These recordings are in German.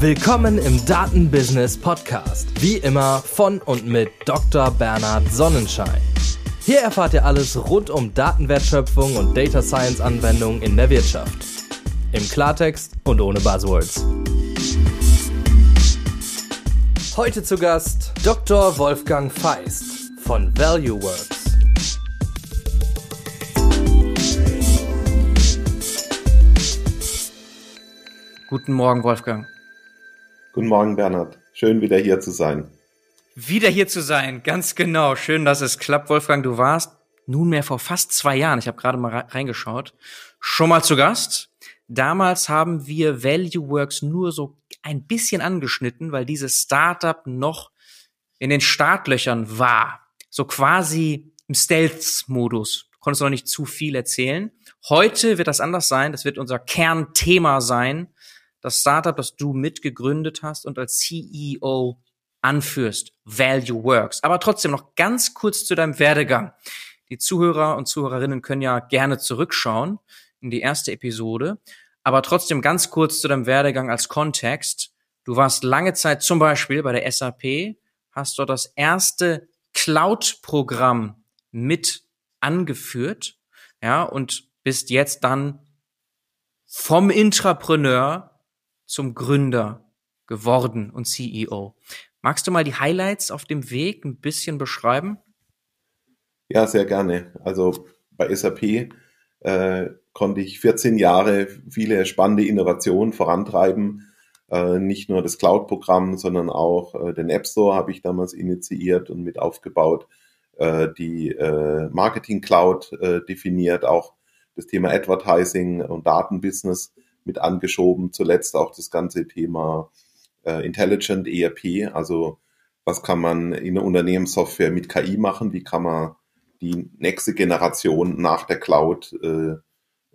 Willkommen im Datenbusiness Podcast. Wie immer von und mit Dr. Bernhard Sonnenschein. Hier erfahrt ihr alles rund um Datenwertschöpfung und Data Science Anwendungen in der Wirtschaft. Im Klartext und ohne Buzzwords. Heute zu Gast Dr. Wolfgang Feist von ValueWorks. Guten Morgen, Wolfgang. Guten Morgen, Bernhard. Schön wieder hier zu sein. Wieder hier zu sein, ganz genau. Schön, dass es klappt, Wolfgang. Du warst nunmehr vor fast zwei Jahren, ich habe gerade mal reingeschaut, schon mal zu Gast. Damals haben wir ValueWorks nur so ein bisschen angeschnitten, weil dieses Startup noch in den Startlöchern war. So quasi im Stealth-Modus. Du konntest noch nicht zu viel erzählen. Heute wird das anders sein. Das wird unser Kernthema sein das Startup, das du mitgegründet hast und als CEO anführst, Value Works. Aber trotzdem noch ganz kurz zu deinem Werdegang. Die Zuhörer und Zuhörerinnen können ja gerne zurückschauen in die erste Episode. Aber trotzdem ganz kurz zu deinem Werdegang als Kontext. Du warst lange Zeit zum Beispiel bei der SAP, hast dort das erste Cloud-Programm mit angeführt, ja, und bist jetzt dann vom Intrapreneur zum Gründer geworden und CEO. Magst du mal die Highlights auf dem Weg ein bisschen beschreiben? Ja, sehr gerne. Also bei SAP äh, konnte ich 14 Jahre viele spannende Innovationen vorantreiben. Äh, nicht nur das Cloud-Programm, sondern auch äh, den App Store habe ich damals initiiert und mit aufgebaut. Äh, die äh, Marketing Cloud äh, definiert, auch das Thema Advertising und Datenbusiness mit angeschoben. Zuletzt auch das ganze Thema äh, Intelligent ERP, also was kann man in der Unternehmenssoftware mit KI machen, wie kann man die nächste Generation nach der Cloud äh,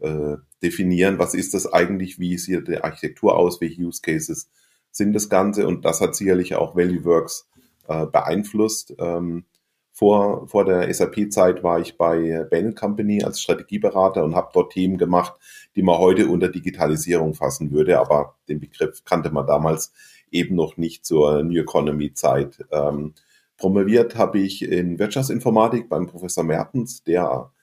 äh, definieren, was ist das eigentlich, wie sieht die Architektur aus, welche Use Cases sind das Ganze? Und das hat sicherlich auch ValueWorks äh, beeinflusst. Ähm, vor, vor der SAP-Zeit war ich bei Bain Company als Strategieberater und habe dort Themen gemacht, die man heute unter Digitalisierung fassen würde. Aber den Begriff kannte man damals eben noch nicht zur New Economy-Zeit. Ähm, promoviert habe ich in Wirtschaftsinformatik beim Professor Mertens, der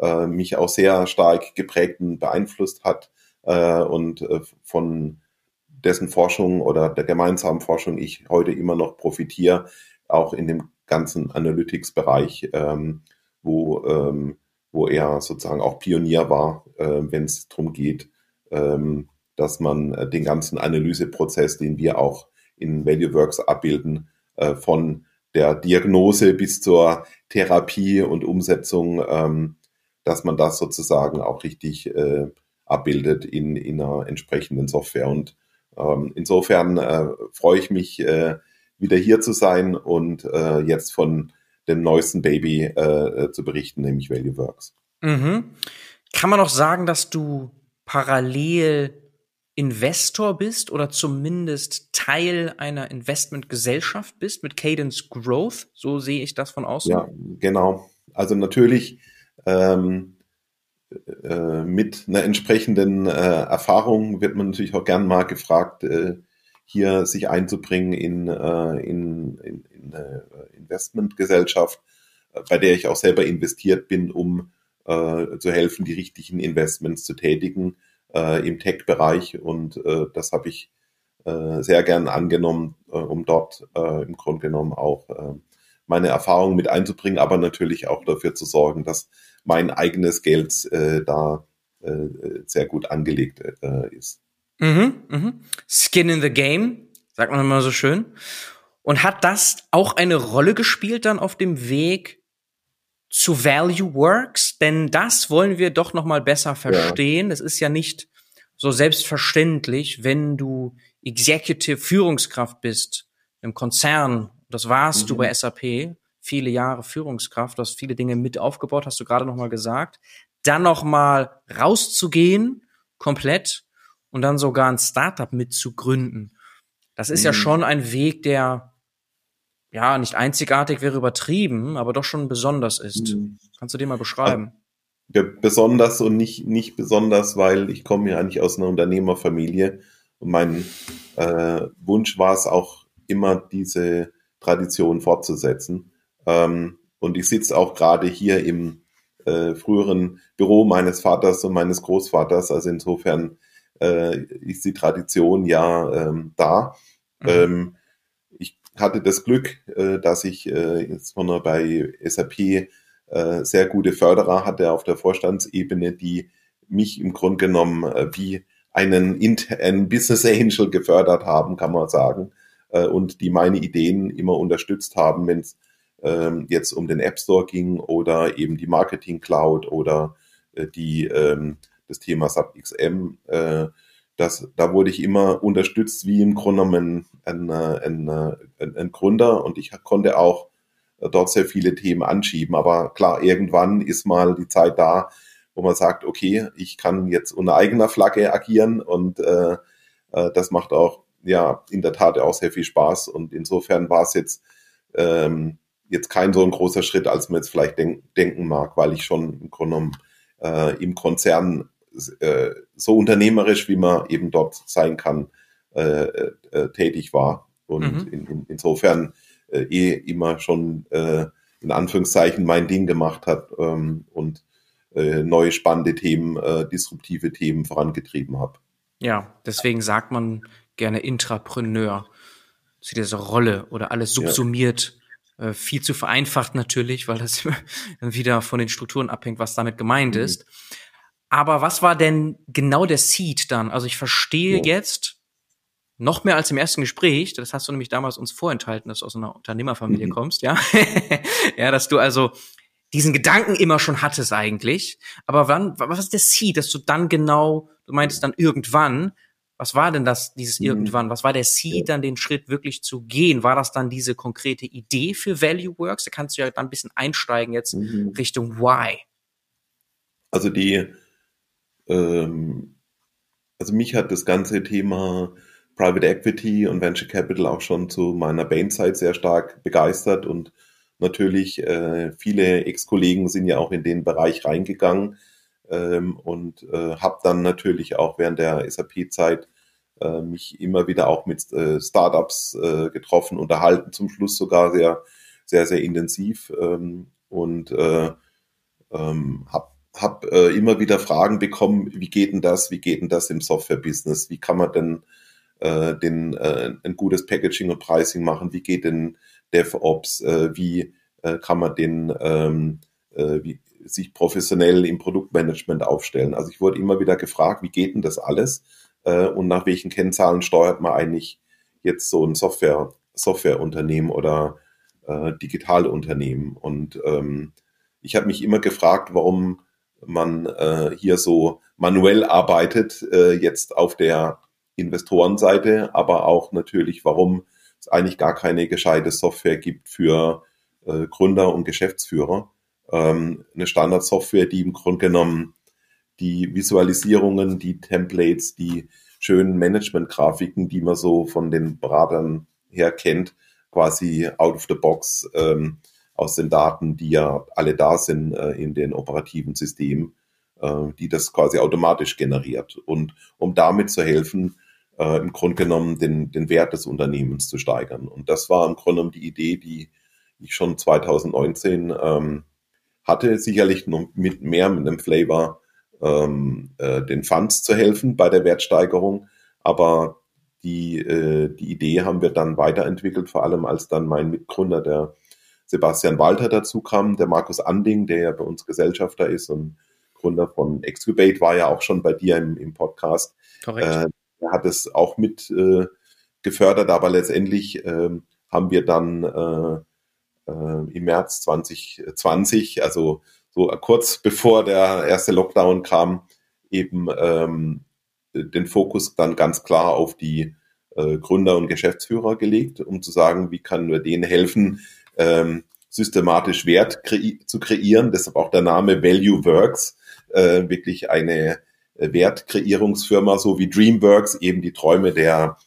äh, mich auch sehr stark geprägt und beeinflusst hat äh, und äh, von dessen Forschung oder der gemeinsamen Forschung ich heute immer noch profitiere, auch in dem ganzen Analytics-Bereich, ähm, wo, ähm, wo er sozusagen auch Pionier war, äh, wenn es darum geht, ähm, dass man äh, den ganzen Analyseprozess, den wir auch in ValueWorks abbilden, äh, von der Diagnose bis zur Therapie und Umsetzung, ähm, dass man das sozusagen auch richtig äh, abbildet in, in einer entsprechenden Software. Und ähm, insofern äh, freue ich mich, äh, wieder hier zu sein und äh, jetzt von dem neuesten Baby äh, zu berichten, nämlich Value Works. Mhm. Kann man auch sagen, dass du parallel Investor bist oder zumindest Teil einer Investmentgesellschaft bist mit Cadence Growth? So sehe ich das von außen. Ja, genau. Also natürlich ähm, äh, mit einer entsprechenden äh, Erfahrung wird man natürlich auch gern mal gefragt, äh, hier sich einzubringen in, äh, in, in, in eine Investmentgesellschaft, äh, bei der ich auch selber investiert bin, um äh, zu helfen, die richtigen Investments zu tätigen äh, im Tech-Bereich. Und äh, das habe ich äh, sehr gern angenommen, äh, um dort äh, im Grunde genommen auch äh, meine Erfahrungen mit einzubringen, aber natürlich auch dafür zu sorgen, dass mein eigenes Geld äh, da äh, sehr gut angelegt äh, ist. Mhm, mhm. Skin in the Game, sagt man immer so schön. Und hat das auch eine Rolle gespielt dann auf dem Weg zu Value Works? Denn das wollen wir doch noch mal besser verstehen. Es ja. ist ja nicht so selbstverständlich, wenn du Executive Führungskraft bist im Konzern. Das warst mhm. du bei SAP. Viele Jahre Führungskraft, du hast viele Dinge mit aufgebaut, hast du gerade noch mal gesagt. Dann noch mal rauszugehen, komplett und dann sogar ein Startup mitzugründen. Das ist mhm. ja schon ein Weg, der ja nicht einzigartig wäre übertrieben, aber doch schon besonders ist. Mhm. Kannst du den mal beschreiben? Ja, besonders und nicht, nicht besonders, weil ich komme ja eigentlich aus einer Unternehmerfamilie Und mein äh, Wunsch war es auch immer, diese Tradition fortzusetzen. Ähm, und ich sitze auch gerade hier im äh, früheren Büro meines Vaters und meines Großvaters. Also insofern äh, ist die Tradition ja ähm, da. Mhm. Ähm, ich hatte das Glück, äh, dass ich äh, insbesondere bei SAP äh, sehr gute Förderer hatte auf der Vorstandsebene, die mich im Grunde genommen äh, wie einen, einen Business Angel gefördert haben, kann man sagen, äh, und die meine Ideen immer unterstützt haben, wenn es ähm, jetzt um den App Store ging oder eben die Marketing Cloud oder äh, die ähm, das Thema SubXM. Äh, das, da wurde ich immer unterstützt wie im Grunde genommen ein, ein, ein, ein Gründer und ich konnte auch dort sehr viele Themen anschieben. Aber klar, irgendwann ist mal die Zeit da, wo man sagt, okay, ich kann jetzt unter eigener Flagge agieren und äh, äh, das macht auch ja in der Tat auch sehr viel Spaß und insofern war es jetzt ähm, jetzt kein so ein großer Schritt, als man jetzt vielleicht denk denken mag, weil ich schon im Grunde genommen äh, im Konzern äh, so unternehmerisch, wie man eben dort sein kann, äh, äh, tätig war und mhm. in, in, insofern äh, eh immer schon äh, in Anführungszeichen mein Ding gemacht hat ähm, und äh, neue spannende Themen, äh, disruptive Themen vorangetrieben habe. Ja, deswegen sagt man gerne Intrapreneur zu dieser Rolle oder alles subsumiert. Ja. Äh, viel zu vereinfacht natürlich, weil das wieder von den Strukturen abhängt, was damit gemeint mhm. ist. Aber was war denn genau der Seed dann? Also ich verstehe ja. jetzt, noch mehr als im ersten Gespräch, das hast du nämlich damals uns vorenthalten, dass du aus einer Unternehmerfamilie mhm. kommst, ja. ja, dass du also diesen Gedanken immer schon hattest eigentlich. Aber wann, was ist der Seed, dass du dann genau, du meintest dann irgendwann, was war denn das, dieses mhm. irgendwann? Was war der Seed, dann den Schritt wirklich zu gehen? War das dann diese konkrete Idee für Value Works? Da kannst du ja dann ein bisschen einsteigen jetzt mhm. Richtung Why. Also die, ähm, also mich hat das ganze Thema Private Equity und Venture Capital auch schon zu meiner Bain-Zeit sehr stark begeistert und natürlich äh, viele Ex-Kollegen sind ja auch in den Bereich reingegangen ähm, und äh, habe dann natürlich auch während der SAP-Zeit äh, mich immer wieder auch mit äh, Startups äh, getroffen, unterhalten, zum Schluss sogar sehr, sehr, sehr intensiv ähm, und äh, ähm, habe hab, äh, immer wieder Fragen bekommen, wie geht denn das, wie geht denn das im Software-Business, wie kann man denn äh, den, äh, ein gutes Packaging und Pricing machen, wie geht denn DevOps, äh, wie äh, kann man den ähm, äh, wie, sich professionell im Produktmanagement aufstellen. Also ich wurde immer wieder gefragt, wie geht denn das alles äh, und nach welchen Kennzahlen steuert man eigentlich jetzt so ein Software, Softwareunternehmen oder äh, digitale Unternehmen. Und ähm, ich habe mich immer gefragt, warum man äh, hier so manuell arbeitet, äh, jetzt auf der Investorenseite, aber auch natürlich, warum es eigentlich gar keine gescheite Software gibt für äh, Gründer und Geschäftsführer. Ähm, eine Standardsoftware, die im Grunde genommen die Visualisierungen, die Templates, die schönen Management-Grafiken, die man so von den Beratern her kennt, quasi out of the box ähm, aus den Daten, die ja alle da sind äh, in den operativen Systemen, äh, die das quasi automatisch generiert. Und um damit zu helfen, äh, im Grunde genommen den, den Wert des Unternehmens zu steigern. Und das war im Grunde genommen die Idee, die ich schon 2019 ähm, hatte, sicherlich noch mit mehr mit einem Flavor ähm, äh, den Funds zu helfen bei der Wertsteigerung. Aber die, äh, die Idee haben wir dann weiterentwickelt, vor allem als dann mein Mitgründer, der Sebastian Walter, dazu kam, der Markus Anding, der ja bei uns Gesellschafter ist und Gründer von Excubate, war ja auch schon bei dir im, im Podcast. Korrekt. Äh, er hat es auch mit äh, gefördert, aber letztendlich äh, haben wir dann äh, äh, im März 2020, also so kurz bevor der erste Lockdown kam, eben ähm, den Fokus dann ganz klar auf die äh, Gründer und Geschäftsführer gelegt, um zu sagen, wie können wir denen helfen, ähm, systematisch Wert krei zu kreieren. Deshalb auch der Name Value Works, äh, wirklich eine Wertkreierungsfirma, so wie DreamWorks eben die Träume der,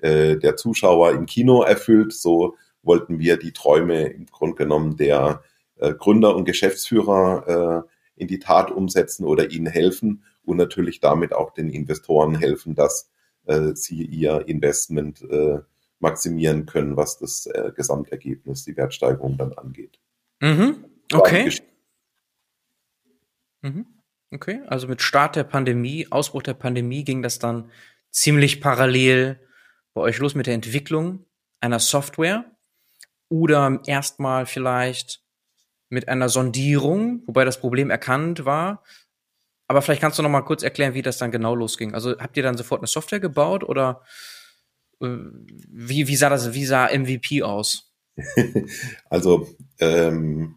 äh, der Zuschauer im Kino erfüllt. So wollten wir die Träume im Grunde genommen der äh, Gründer und Geschäftsführer äh, in die Tat umsetzen oder ihnen helfen und natürlich damit auch den Investoren helfen, dass äh, sie ihr Investment äh, maximieren können, was das äh, Gesamtergebnis, die Wertsteigerung dann angeht. Mhm. Okay. Mhm. Okay, also mit Start der Pandemie, Ausbruch der Pandemie ging das dann ziemlich parallel bei euch los mit der Entwicklung einer Software oder erstmal vielleicht mit einer Sondierung, wobei das Problem erkannt war. Aber vielleicht kannst du noch mal kurz erklären, wie das dann genau losging. Also habt ihr dann sofort eine Software gebaut oder wie, wie sah das, wie sah MVP aus? also ähm,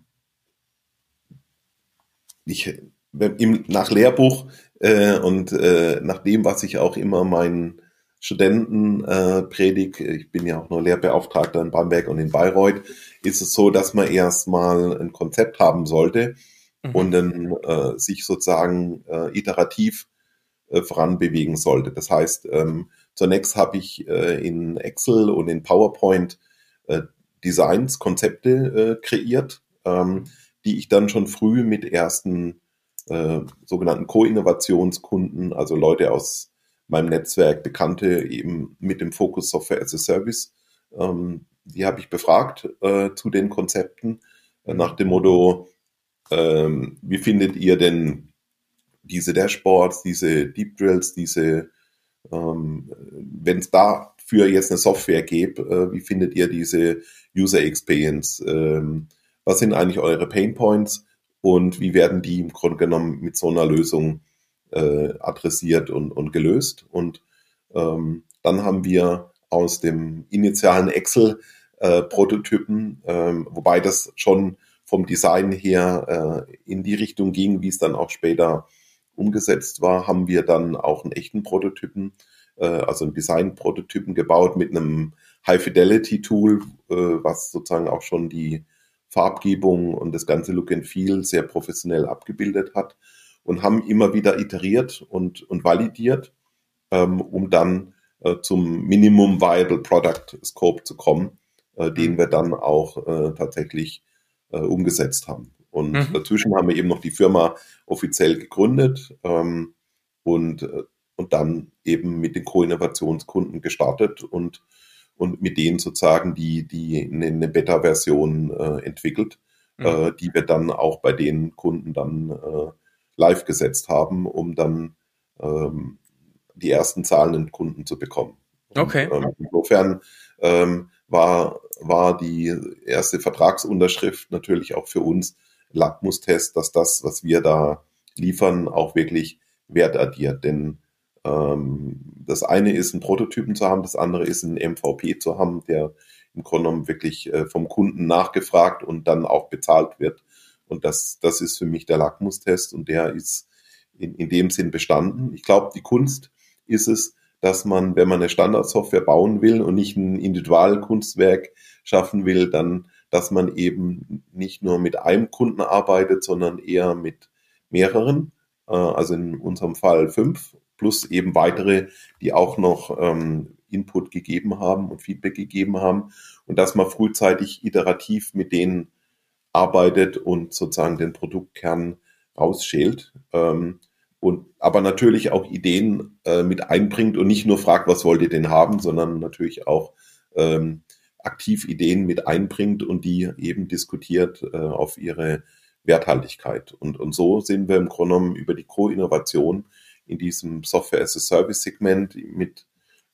ich im, nach Lehrbuch äh, und äh, nach dem, was ich auch immer meinen Studenten äh, predige, ich bin ja auch nur Lehrbeauftragter in Bamberg und in Bayreuth, ist es so, dass man erstmal ein Konzept haben sollte mhm. und dann äh, sich sozusagen äh, iterativ äh, voranbewegen sollte. Das heißt, ähm, zunächst habe ich äh, in Excel und in PowerPoint äh, Designs, Konzepte äh, kreiert, ähm, die ich dann schon früh mit ersten äh, sogenannten Co-Innovationskunden, also Leute aus meinem Netzwerk, Bekannte eben mit dem Fokus Software as a Service, ähm, die habe ich befragt äh, zu den Konzepten nach dem Motto, ähm, wie findet ihr denn diese Dashboards, diese Deep Drills, diese, ähm, wenn es dafür jetzt eine Software gäbe, äh, wie findet ihr diese User Experience? Ähm, was sind eigentlich eure Pain Points? und wie werden die im Grunde genommen mit so einer Lösung äh, adressiert und, und gelöst. Und ähm, dann haben wir aus dem initialen Excel-Prototypen, äh, ähm, wobei das schon vom Design her äh, in die Richtung ging, wie es dann auch später umgesetzt war, haben wir dann auch einen echten Prototypen, äh, also einen Design-Prototypen gebaut mit einem High-Fidelity-Tool, äh, was sozusagen auch schon die Farbgebung und das ganze Look and Feel sehr professionell abgebildet hat und haben immer wieder iteriert und, und validiert, ähm, um dann äh, zum Minimum Viable Product Scope zu kommen, äh, den mhm. wir dann auch äh, tatsächlich äh, umgesetzt haben. Und mhm. dazwischen haben wir eben noch die Firma offiziell gegründet ähm, und, äh, und dann eben mit den Co-Innovationskunden gestartet und und mit denen sozusagen die, die eine Beta-Version äh, entwickelt, mhm. äh, die wir dann auch bei den Kunden dann äh, live gesetzt haben, um dann ähm, die ersten zahlenden Kunden zu bekommen. Und, okay. Ähm, insofern ähm, war, war die erste Vertragsunterschrift natürlich auch für uns Lackmustest, dass das, was wir da liefern, auch wirklich Wert addiert. Denn ähm, das eine ist, einen Prototypen zu haben, das andere ist, einen MVP zu haben, der im Grunde genommen wirklich äh, vom Kunden nachgefragt und dann auch bezahlt wird. Und das, das ist für mich der Lackmustest und der ist in, in dem Sinn bestanden. Ich glaube, die Kunst ist es, dass man, wenn man eine Standardsoftware bauen will und nicht ein Individualkunstwerk schaffen will, dann, dass man eben nicht nur mit einem Kunden arbeitet, sondern eher mit mehreren. Äh, also in unserem Fall fünf plus eben weitere, die auch noch ähm, Input gegeben haben und Feedback gegeben haben und dass man frühzeitig iterativ mit denen arbeitet und sozusagen den Produktkern rausschält. Ähm, und aber natürlich auch Ideen äh, mit einbringt und nicht nur fragt, was wollt ihr denn haben, sondern natürlich auch ähm, aktiv Ideen mit einbringt und die eben diskutiert äh, auf ihre Werthaltigkeit. Und, und so sind wir im Grunde genommen über die Co-Innovation in diesem Software-as-a-Service-Segment mit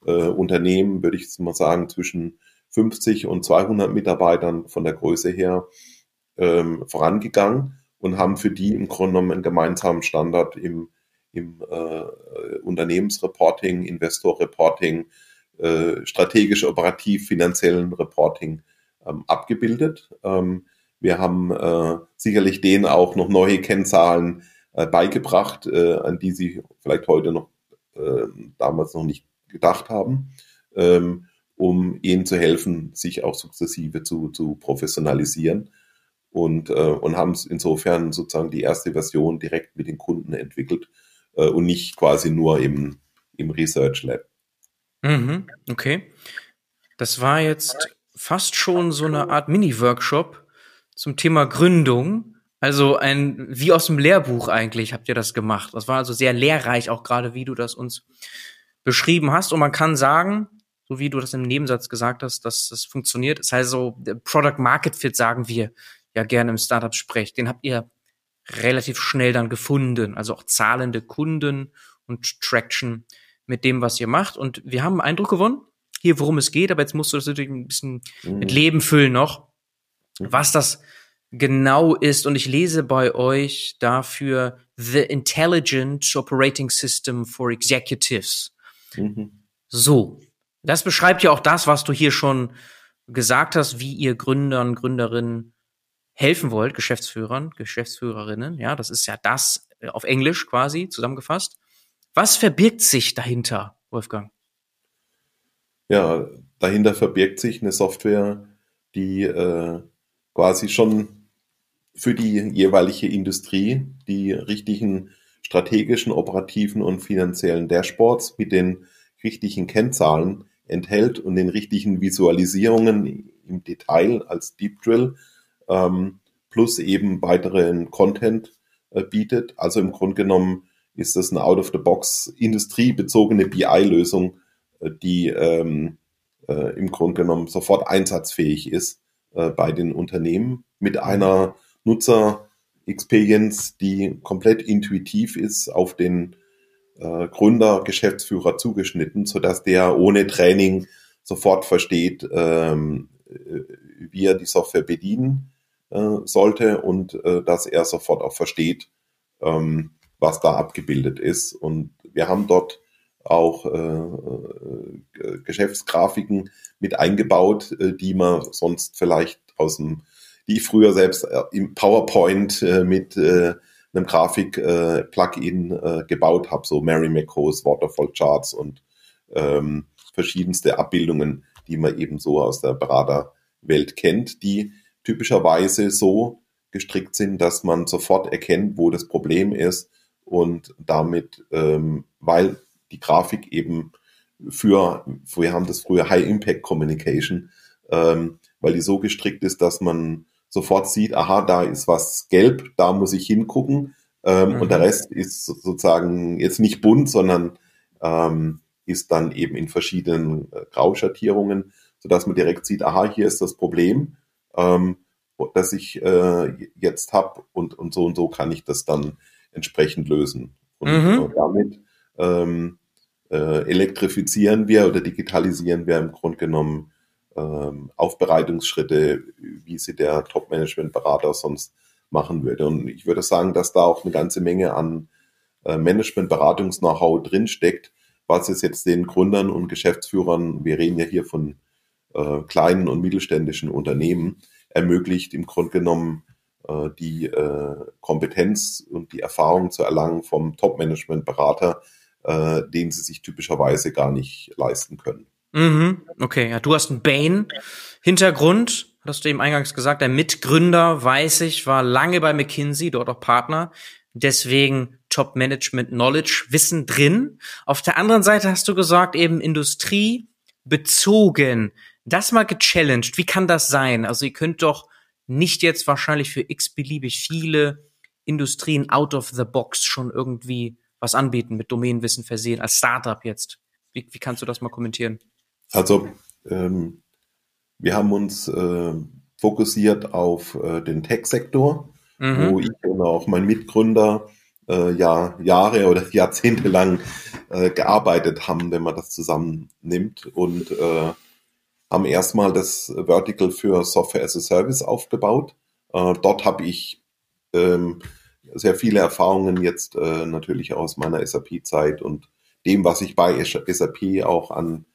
äh, Unternehmen, würde ich jetzt mal sagen, zwischen 50 und 200 Mitarbeitern von der Größe her ähm, vorangegangen und haben für die im Grunde genommen einen gemeinsamen Standard im, im äh, Unternehmensreporting, Investor-Reporting, äh, strategisch, operativ, finanziellen Reporting ähm, abgebildet. Ähm, wir haben äh, sicherlich denen auch noch neue Kennzahlen äh, beigebracht, äh, an die sie vielleicht heute noch äh, damals noch nicht gedacht haben, ähm, um ihnen zu helfen, sich auch sukzessive zu, zu professionalisieren und, äh, und haben insofern sozusagen die erste Version direkt mit den Kunden entwickelt äh, und nicht quasi nur im, im Research Lab. Mhm, okay. Das war jetzt fast schon so eine Art Mini-Workshop zum Thema Gründung. Also ein, wie aus dem Lehrbuch eigentlich habt ihr das gemacht. Das war also sehr lehrreich, auch gerade wie du das uns beschrieben hast. Und man kann sagen, so wie du das im Nebensatz gesagt hast, dass das funktioniert. Das heißt so, Product Market Fit sagen wir ja gerne im Startup-Sprech. Den habt ihr relativ schnell dann gefunden. Also auch zahlende Kunden und Traction mit dem, was ihr macht. Und wir haben einen Eindruck gewonnen, hier, worum es geht. Aber jetzt musst du das natürlich ein bisschen mhm. mit Leben füllen noch, was das genau ist. Und ich lese bei euch dafür The Intelligent Operating System for Executives. Mhm. So. Das beschreibt ja auch das, was du hier schon gesagt hast, wie ihr Gründern, Gründerinnen helfen wollt, Geschäftsführern, Geschäftsführerinnen. Ja, das ist ja das auf Englisch quasi zusammengefasst. Was verbirgt sich dahinter, Wolfgang? Ja, dahinter verbirgt sich eine Software, die äh, quasi schon für die jeweilige Industrie die richtigen strategischen, operativen und finanziellen Dashboards mit den richtigen Kennzahlen enthält und den richtigen Visualisierungen im Detail als Deep Drill ähm, plus eben weiteren Content äh, bietet. Also im Grunde genommen ist das eine out-of-the-box industriebezogene BI-Lösung, äh, die ähm, äh, im Grunde genommen sofort einsatzfähig ist äh, bei den Unternehmen mit einer Nutzer-Experience, die komplett intuitiv ist, auf den äh, Gründer, Geschäftsführer zugeschnitten, sodass der ohne Training sofort versteht, ähm, äh, wie er die Software bedienen äh, sollte und dass er sofort auch versteht, ähm, was da abgebildet ist. Und wir haben dort auch äh, äh, Geschäftsgrafiken mit eingebaut, äh, die man sonst vielleicht aus dem, die ich früher selbst äh, im PowerPoint äh, mit äh, einem Grafik-Plugin äh, gebaut habe, so Mary McCo's Waterfall Charts und ähm, verschiedenste Abbildungen, die man eben so aus der Beraterwelt kennt, die typischerweise so gestrickt sind, dass man sofort erkennt, wo das Problem ist und damit, ähm, weil die Grafik eben für, wir haben das früher High Impact Communication, ähm, weil die so gestrickt ist, dass man sofort sieht, aha, da ist was gelb, da muss ich hingucken. Ähm, mhm. Und der mhm. Rest ist sozusagen jetzt nicht bunt, sondern ähm, ist dann eben in verschiedenen äh, Grauschattierungen, sodass man direkt sieht, aha, hier ist das Problem, ähm, das ich äh, jetzt habe und, und so und so kann ich das dann entsprechend lösen. Und, mhm. und damit ähm, äh, elektrifizieren wir oder digitalisieren wir im Grunde genommen ähm, Aufbereitungsschritte, wie sie der Top-Management-Berater sonst machen würde. Und ich würde sagen, dass da auch eine ganze Menge an äh, Management-Beratungs-Know-how drinsteckt, was es jetzt den Gründern und Geschäftsführern, wir reden ja hier von äh, kleinen und mittelständischen Unternehmen, ermöglicht, im Grunde genommen äh, die äh, Kompetenz und die Erfahrung zu erlangen vom Top-Management-Berater, äh, den sie sich typischerweise gar nicht leisten können. Mhm. Okay, ja, du hast einen Bain-Hintergrund, hast du eben eingangs gesagt. Der Mitgründer, weiß ich, war lange bei McKinsey, dort auch Partner. Deswegen Top Management Knowledge, Wissen drin. Auf der anderen Seite hast du gesagt, eben Industrie bezogen. Das mal gechallenged. Wie kann das sein? Also ihr könnt doch nicht jetzt wahrscheinlich für x-beliebig viele Industrien out of the box schon irgendwie was anbieten, mit Domänenwissen versehen, als Startup jetzt. Wie, wie kannst du das mal kommentieren? Also, ähm, wir haben uns äh, fokussiert auf äh, den Tech-Sektor, mhm. wo ich und auch mein Mitgründer äh, ja Jahre oder Jahrzehnte lang äh, gearbeitet haben, wenn man das zusammennimmt und äh, haben erstmal das Vertical für Software as a Service aufgebaut. Äh, dort habe ich ähm, sehr viele Erfahrungen jetzt äh, natürlich aus meiner SAP-Zeit und dem, was ich bei SAP auch an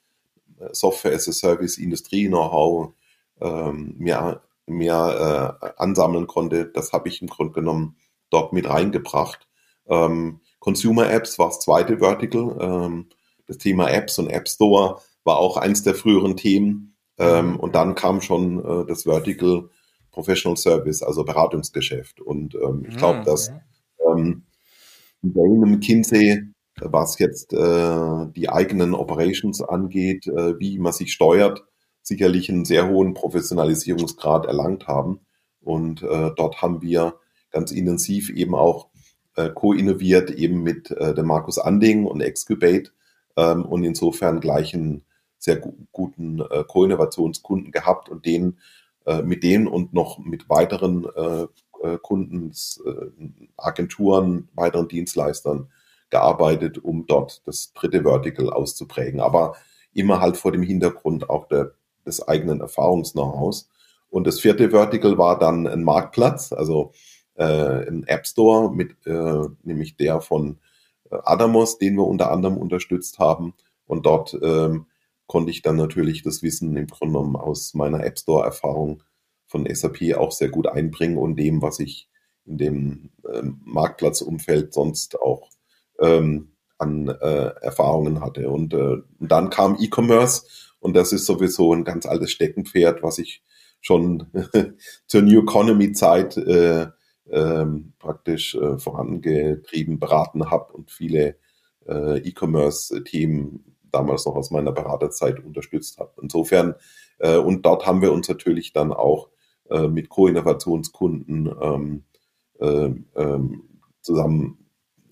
äh, Software as a Service Industrie Know-how ähm, mir, mir äh, ansammeln konnte, das habe ich im Grunde genommen dort mit reingebracht. Ähm, Consumer Apps war das zweite Vertical. Ähm, das Thema Apps und App Store war auch eins der früheren Themen. Ähm, und dann kam schon äh, das Vertical Professional Service, also Beratungsgeschäft. Und ähm, ich glaube, ah, dass ähm, bei McKinsey, was jetzt äh, die eigenen Operations angeht, äh, wie man sich steuert, sicherlich einen sehr hohen Professionalisierungsgrad erlangt haben. Und äh, dort haben wir ganz intensiv eben auch äh, co-innoviert, eben mit äh, dem Markus Anding und Excubate, ähm, und insofern gleich einen sehr gu guten äh, Co-Innovationskunden gehabt und den äh, mit denen und noch mit weiteren äh, äh Kunden, äh, Agenturen, weiteren Dienstleistern gearbeitet, um dort das dritte Vertical auszuprägen. Aber immer halt vor dem Hintergrund auch der, des eigenen Erfahrungs-Know-hows. Und das vierte Vertical war dann ein Marktplatz, also äh, ein App Store, mit, äh, nämlich der von äh, Adamos, den wir unter anderem unterstützt haben. Und dort ähm, konnte ich dann natürlich das Wissen im Grunde genommen aus meiner App Store-Erfahrung von SAP auch sehr gut einbringen und dem, was ich in dem äh, Marktplatzumfeld sonst auch ähm, an äh, Erfahrungen hatte. Und, äh, und dann kam E-Commerce und das ist sowieso ein ganz altes Steckenpferd, was ich schon zur New Economy Zeit äh, äh, praktisch äh, vorangetrieben, beraten habe und viele äh, E-Commerce-Themen damals noch aus meiner Beraterzeit unterstützt habe. Insofern, äh, und dort haben wir uns natürlich dann auch äh, mit Co-Innovationskunden ähm, äh, ähm, zusammen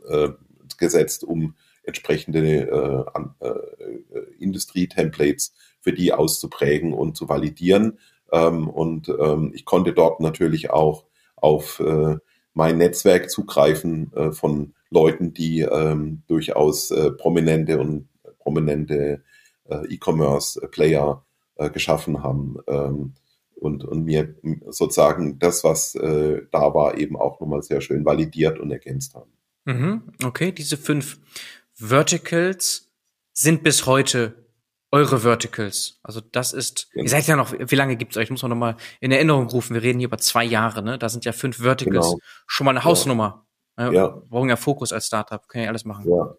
äh, gesetzt, um entsprechende äh, äh, Industrie-Templates für die auszuprägen und zu validieren. Ähm, und ähm, ich konnte dort natürlich auch auf äh, mein Netzwerk zugreifen äh, von Leuten, die ähm, durchaus äh, prominente und prominente äh, E-Commerce-Player äh, geschaffen haben ähm, und, und mir sozusagen das, was äh, da war, eben auch nochmal sehr schön validiert und ergänzt haben. Mhm, okay, diese fünf Verticals sind bis heute eure Verticals. Also das ist, genau. ihr seid ja noch, wie lange gibt's euch? Muss man nochmal in Erinnerung rufen. Wir reden hier über zwei Jahre, ne? Da sind ja fünf Verticals. Genau. Schon mal eine Hausnummer. Ja. ja. Wir brauchen ja Fokus als Startup, können ja alles machen. Ja.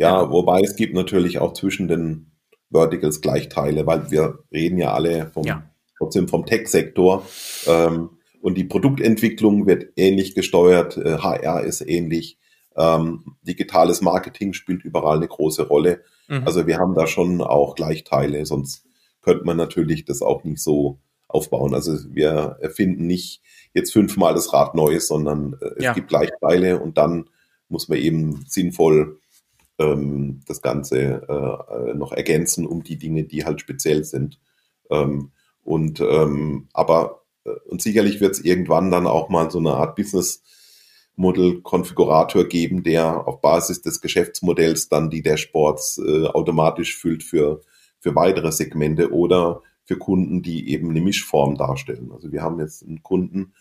Ja, wobei es gibt natürlich auch zwischen den Verticals Gleichteile, weil wir reden ja alle vom, ja. trotzdem vom Tech-Sektor. Ähm, und die Produktentwicklung wird ähnlich gesteuert, äh, HR ist ähnlich, ähm, digitales Marketing spielt überall eine große Rolle. Mhm. Also wir haben da schon auch Gleichteile, sonst könnte man natürlich das auch nicht so aufbauen. Also wir erfinden nicht jetzt fünfmal das Rad Neues, sondern äh, es ja. gibt Gleichteile und dann muss man eben sinnvoll ähm, das Ganze äh, noch ergänzen um die Dinge, die halt speziell sind. Ähm, und ähm, aber äh, und sicherlich wird es irgendwann dann auch mal so eine Art Business Model-Konfigurator geben, der auf Basis des Geschäftsmodells dann die Dashboards äh, automatisch füllt für, für weitere Segmente oder für Kunden, die eben eine Mischform darstellen. Also wir haben jetzt einen Kunden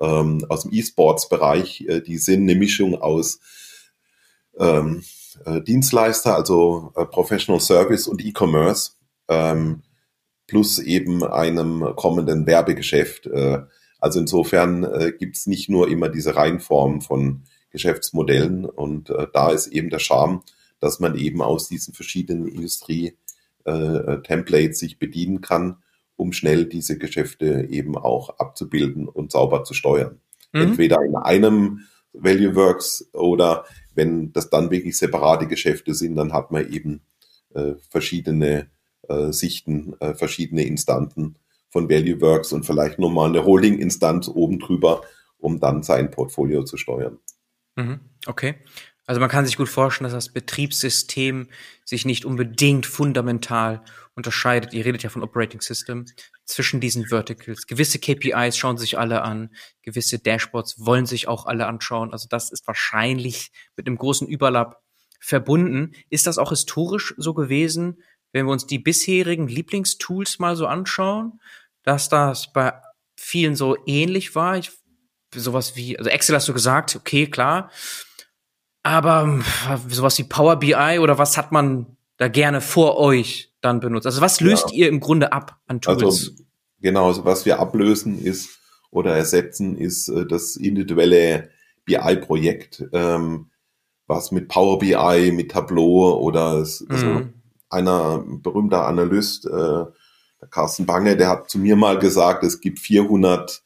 ähm, aus dem E-Sports-Bereich, äh, die sind eine Mischung aus ähm, äh, Dienstleister, also äh, Professional Service und E-Commerce, ähm, plus eben einem kommenden Werbegeschäft. Äh, also insofern äh, gibt es nicht nur immer diese Reihenform von Geschäftsmodellen und äh, da ist eben der Charme, dass man eben aus diesen verschiedenen Industrie-Templates sich bedienen kann, um schnell diese Geschäfte eben auch abzubilden und sauber zu steuern. Mhm. Entweder in einem Value Works oder wenn das dann wirklich separate Geschäfte sind, dann hat man eben äh, verschiedene äh, Sichten, äh, verschiedene Instanten von Value Works und vielleicht nochmal eine Holding-Instanz oben drüber, um dann sein Portfolio zu steuern. Mhm. Okay. Also man kann sich gut vorstellen, dass das Betriebssystem sich nicht unbedingt fundamental unterscheidet. Ihr redet ja von Operating System zwischen diesen Verticals. Gewisse KPIs schauen sich alle an, gewisse Dashboards wollen sich auch alle anschauen. Also das ist wahrscheinlich mit einem großen Überlapp verbunden. Ist das auch historisch so gewesen, wenn wir uns die bisherigen Lieblingstools mal so anschauen, dass das bei vielen so ähnlich war. Ich, sowas wie, also Excel hast du gesagt, okay, klar. Aber hm, sowas wie Power BI oder was hat man da gerne vor euch dann benutzt? Also was löst ja. ihr im Grunde ab an Tools? Also, genau, also was wir ablösen ist oder ersetzen ist äh, das individuelle BI-Projekt, ähm, was mit Power BI, mit Tableau oder also mhm einer berühmter Analyst, äh, der Carsten Bange, der hat zu mir mal gesagt, es gibt 400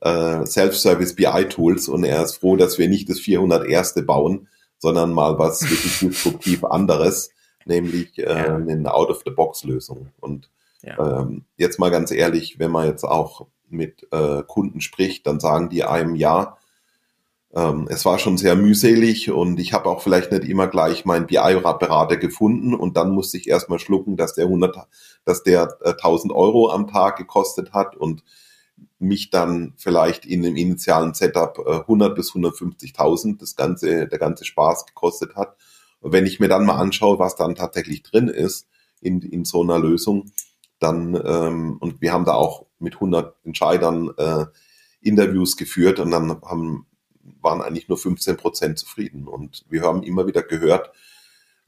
äh, Self-Service BI-Tools und er ist froh, dass wir nicht das 401. bauen, sondern mal was wirklich disruptiv anderes, nämlich äh, ja. eine Out-of-the-Box-Lösung. Und ja. ähm, jetzt mal ganz ehrlich, wenn man jetzt auch mit äh, Kunden spricht, dann sagen die einem ja, ähm, es war schon sehr mühselig und ich habe auch vielleicht nicht immer gleich meinen BI-Berater gefunden und dann musste ich erstmal schlucken, dass der 100, dass der äh, 1000 Euro am Tag gekostet hat und mich dann vielleicht in dem initialen Setup äh, 100 bis 150.000 das ganze, der ganze Spaß gekostet hat. Und wenn ich mir dann mal anschaue, was dann tatsächlich drin ist in, in so einer Lösung, dann, ähm, und wir haben da auch mit 100 Entscheidern äh, Interviews geführt und dann haben waren eigentlich nur 15 Prozent zufrieden. Und wir haben immer wieder gehört,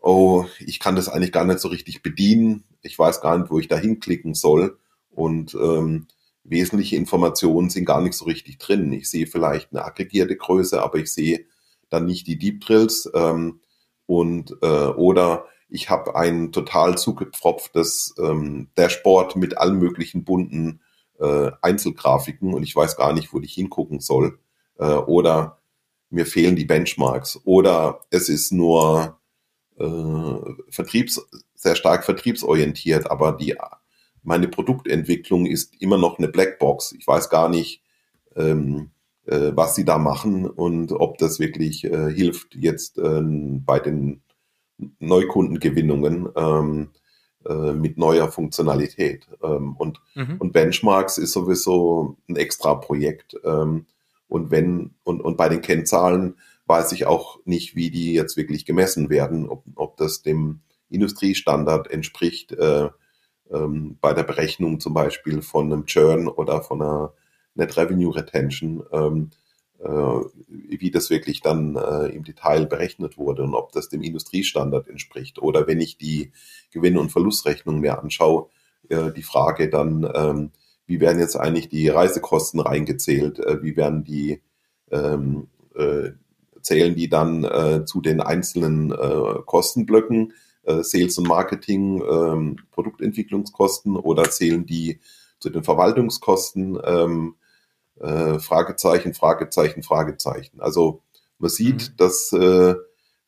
oh, ich kann das eigentlich gar nicht so richtig bedienen. Ich weiß gar nicht, wo ich da hinklicken soll. Und ähm, wesentliche Informationen sind gar nicht so richtig drin. Ich sehe vielleicht eine aggregierte Größe, aber ich sehe dann nicht die Deep Drills. Ähm, und äh, oder ich habe ein total zugepfropftes ähm, Dashboard mit allen möglichen bunten äh, Einzelgrafiken und ich weiß gar nicht, wo ich hingucken soll äh, oder mir fehlen die Benchmarks oder es ist nur äh, Vertriebs, sehr stark vertriebsorientiert, aber die, meine Produktentwicklung ist immer noch eine Blackbox. Ich weiß gar nicht, ähm, äh, was sie da machen und ob das wirklich äh, hilft jetzt äh, bei den Neukundengewinnungen ähm, äh, mit neuer Funktionalität. Ähm, und, mhm. und Benchmarks ist sowieso ein extra Projekt. Ähm, und wenn, und, und bei den Kennzahlen weiß ich auch nicht, wie die jetzt wirklich gemessen werden, ob, ob das dem Industriestandard entspricht, äh, ähm, bei der Berechnung zum Beispiel von einem Churn oder von einer Net Revenue Retention, ähm, äh, wie das wirklich dann äh, im Detail berechnet wurde und ob das dem Industriestandard entspricht. Oder wenn ich die Gewinn- und Verlustrechnung mir anschaue, äh, die Frage dann, ähm, wie werden jetzt eigentlich die Reisekosten reingezählt, äh, wie werden die, ähm, äh, zählen die dann äh, zu den einzelnen Kostenblöcken, Sales und Marketing, ähm, Produktentwicklungskosten oder zählen die zu den Verwaltungskosten, ähm, äh, Fragezeichen, Fragezeichen, Fragezeichen. Also man sieht, mhm. dass äh,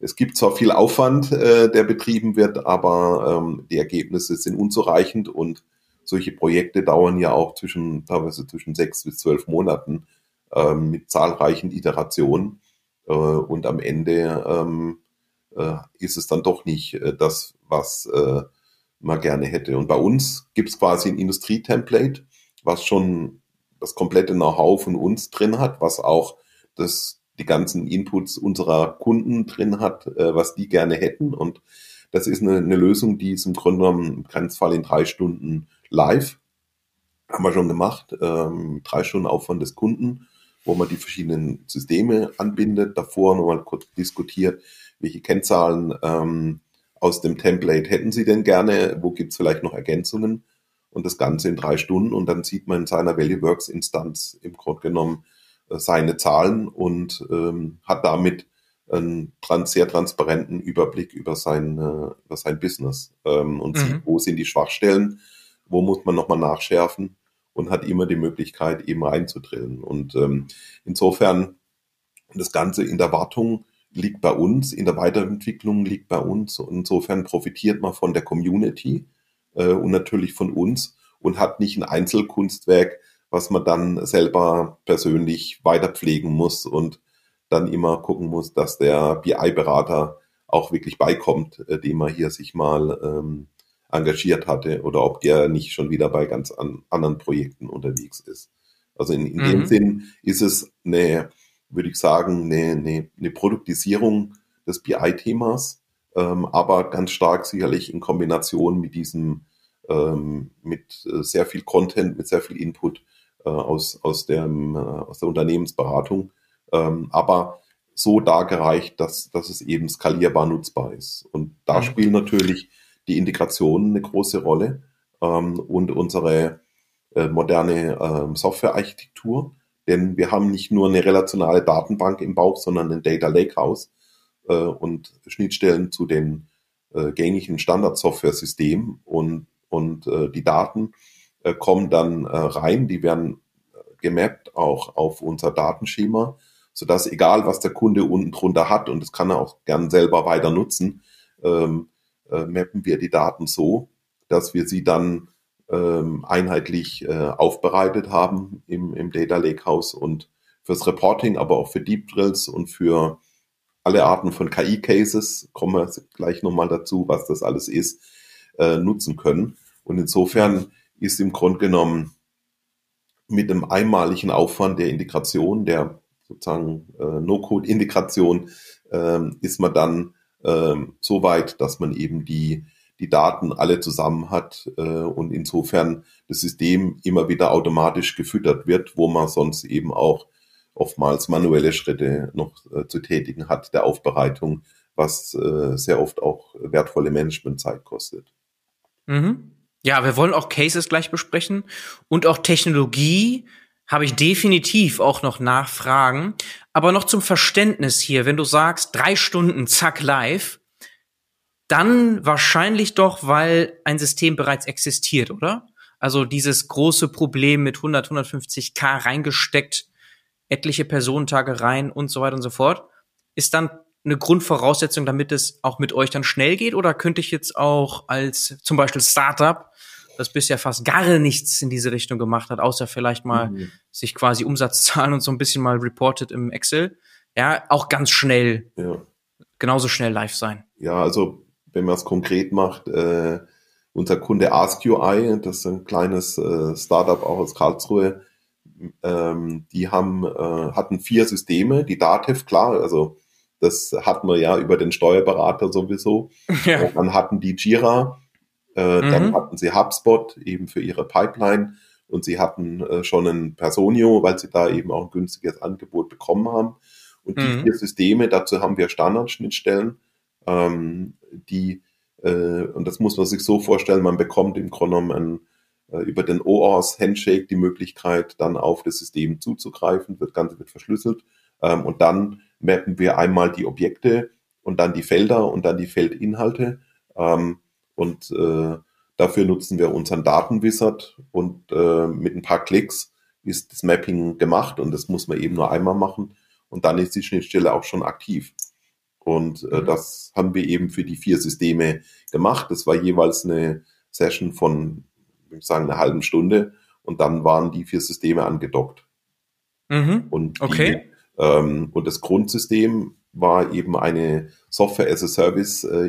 es gibt zwar viel Aufwand, äh, der betrieben wird, aber ähm, die Ergebnisse sind unzureichend und solche Projekte dauern ja auch zwischen, teilweise zwischen sechs bis zwölf Monaten ähm, mit zahlreichen Iterationen. Äh, und am Ende ähm, äh, ist es dann doch nicht äh, das, was äh, man gerne hätte. Und bei uns gibt es quasi ein Industrietemplate, was schon das komplette Know-how von uns drin hat, was auch das, die ganzen Inputs unserer Kunden drin hat, äh, was die gerne hätten. Und das ist eine, eine Lösung, die ist im Grunde genommen im Grenzfall in drei Stunden live. Haben wir schon gemacht. Ähm, drei Stunden Aufwand des Kunden, wo man die verschiedenen Systeme anbindet. Davor nochmal kurz diskutiert, welche Kennzahlen ähm, aus dem Template hätten Sie denn gerne? Wo gibt es vielleicht noch Ergänzungen? Und das Ganze in drei Stunden. Und dann sieht man in seiner ValueWorks Instanz im Grunde genommen äh, seine Zahlen und ähm, hat damit einen trans sehr transparenten Überblick über sein, äh, über sein Business ähm, und mhm. sieht, wo sind die Schwachstellen wo muss man nochmal nachschärfen und hat immer die Möglichkeit, eben reinzudrillen. Und ähm, insofern, das Ganze in der Wartung liegt bei uns, in der Weiterentwicklung liegt bei uns. Und insofern profitiert man von der Community äh, und natürlich von uns und hat nicht ein Einzelkunstwerk, was man dann selber persönlich weiter pflegen muss und dann immer gucken muss, dass der BI-Berater auch wirklich beikommt, äh, dem man hier sich mal ähm, engagiert hatte oder ob der nicht schon wieder bei ganz an, anderen Projekten unterwegs ist. Also in, in mhm. dem Sinn ist es eine, würde ich sagen, eine, eine, eine Produktisierung des BI-Themas, ähm, aber ganz stark sicherlich in Kombination mit diesem, ähm, mit äh, sehr viel Content, mit sehr viel Input äh, aus, aus, dem, äh, aus der Unternehmensberatung, ähm, aber so dargereicht, dass, dass es eben skalierbar nutzbar ist. Und da mhm. spielen natürlich die Integration eine große Rolle ähm, und unsere äh, moderne ähm, Softwarearchitektur. Denn wir haben nicht nur eine relationale Datenbank im Bauch, sondern ein Data Lakehouse äh, und Schnittstellen zu den äh, gängigen Standard-Software-Systemen und, und äh, die Daten äh, kommen dann äh, rein, die werden äh, gemappt auch auf unser Datenschema, sodass egal was der Kunde unten drunter hat, und das kann er auch gern selber weiter nutzen, ähm, äh, mappen wir die Daten so, dass wir sie dann ähm, einheitlich äh, aufbereitet haben im, im Data Lakehouse und fürs Reporting, aber auch für Deep Drills und für alle Arten von KI-Cases, kommen wir gleich nochmal dazu, was das alles ist, äh, nutzen können. Und insofern ist im Grunde genommen mit einem einmaligen Aufwand der Integration, der sozusagen äh, No-Code-Integration, ähm, ist man dann ähm, so weit, dass man eben die, die Daten alle zusammen hat äh, und insofern das System immer wieder automatisch gefüttert wird, wo man sonst eben auch oftmals manuelle Schritte noch äh, zu tätigen hat der Aufbereitung, was äh, sehr oft auch wertvolle Managementzeit kostet. Mhm. Ja, wir wollen auch Cases gleich besprechen und auch Technologie habe ich definitiv auch noch Nachfragen. Aber noch zum Verständnis hier, wenn du sagst, drei Stunden, zack, live, dann wahrscheinlich doch, weil ein System bereits existiert, oder? Also dieses große Problem mit 100, 150k reingesteckt, etliche Personentage rein und so weiter und so fort, ist dann eine Grundvoraussetzung, damit es auch mit euch dann schnell geht? Oder könnte ich jetzt auch als zum Beispiel Startup, das bisher fast gar nichts in diese Richtung gemacht hat, außer vielleicht mal mhm. sich quasi Umsatzzahlen und so ein bisschen mal reported im Excel, ja, auch ganz schnell, ja. genauso schnell live sein? Ja, also wenn man es konkret macht, äh, unser Kunde AskUI, das ist ein kleines äh, Startup auch aus Karlsruhe, ähm, die haben, äh, hatten vier Systeme, die Datev, klar, also das hatten wir ja über den Steuerberater sowieso. Ja. Und dann hatten die Jira, äh, mhm. dann hatten sie HubSpot eben für ihre Pipeline und sie hatten äh, schon ein Personio, weil sie da eben auch ein günstiges Angebot bekommen haben. Und die mhm. vier Systeme, dazu haben wir Standardschnittstellen, ähm, die, äh, und das muss man sich so vorstellen, man bekommt im Grunde genommen ein, äh, über den OAuth Handshake die Möglichkeit, dann auf das System zuzugreifen. Das Ganze wird verschlüsselt. Ähm, und dann mappen wir einmal die Objekte und dann die Felder und dann die Feldinhalte. Ähm, und äh, dafür nutzen wir unseren Datenwizard und äh, mit ein paar Klicks ist das Mapping gemacht und das muss man eben nur einmal machen und dann ist die Schnittstelle auch schon aktiv. Und äh, mhm. das haben wir eben für die vier Systeme gemacht. Das war jeweils eine Session von, ich sagen, einer halben Stunde und dann waren die vier Systeme angedockt. Mhm. Und okay. Ähm, und das Grundsystem war eben eine Software as a Service äh,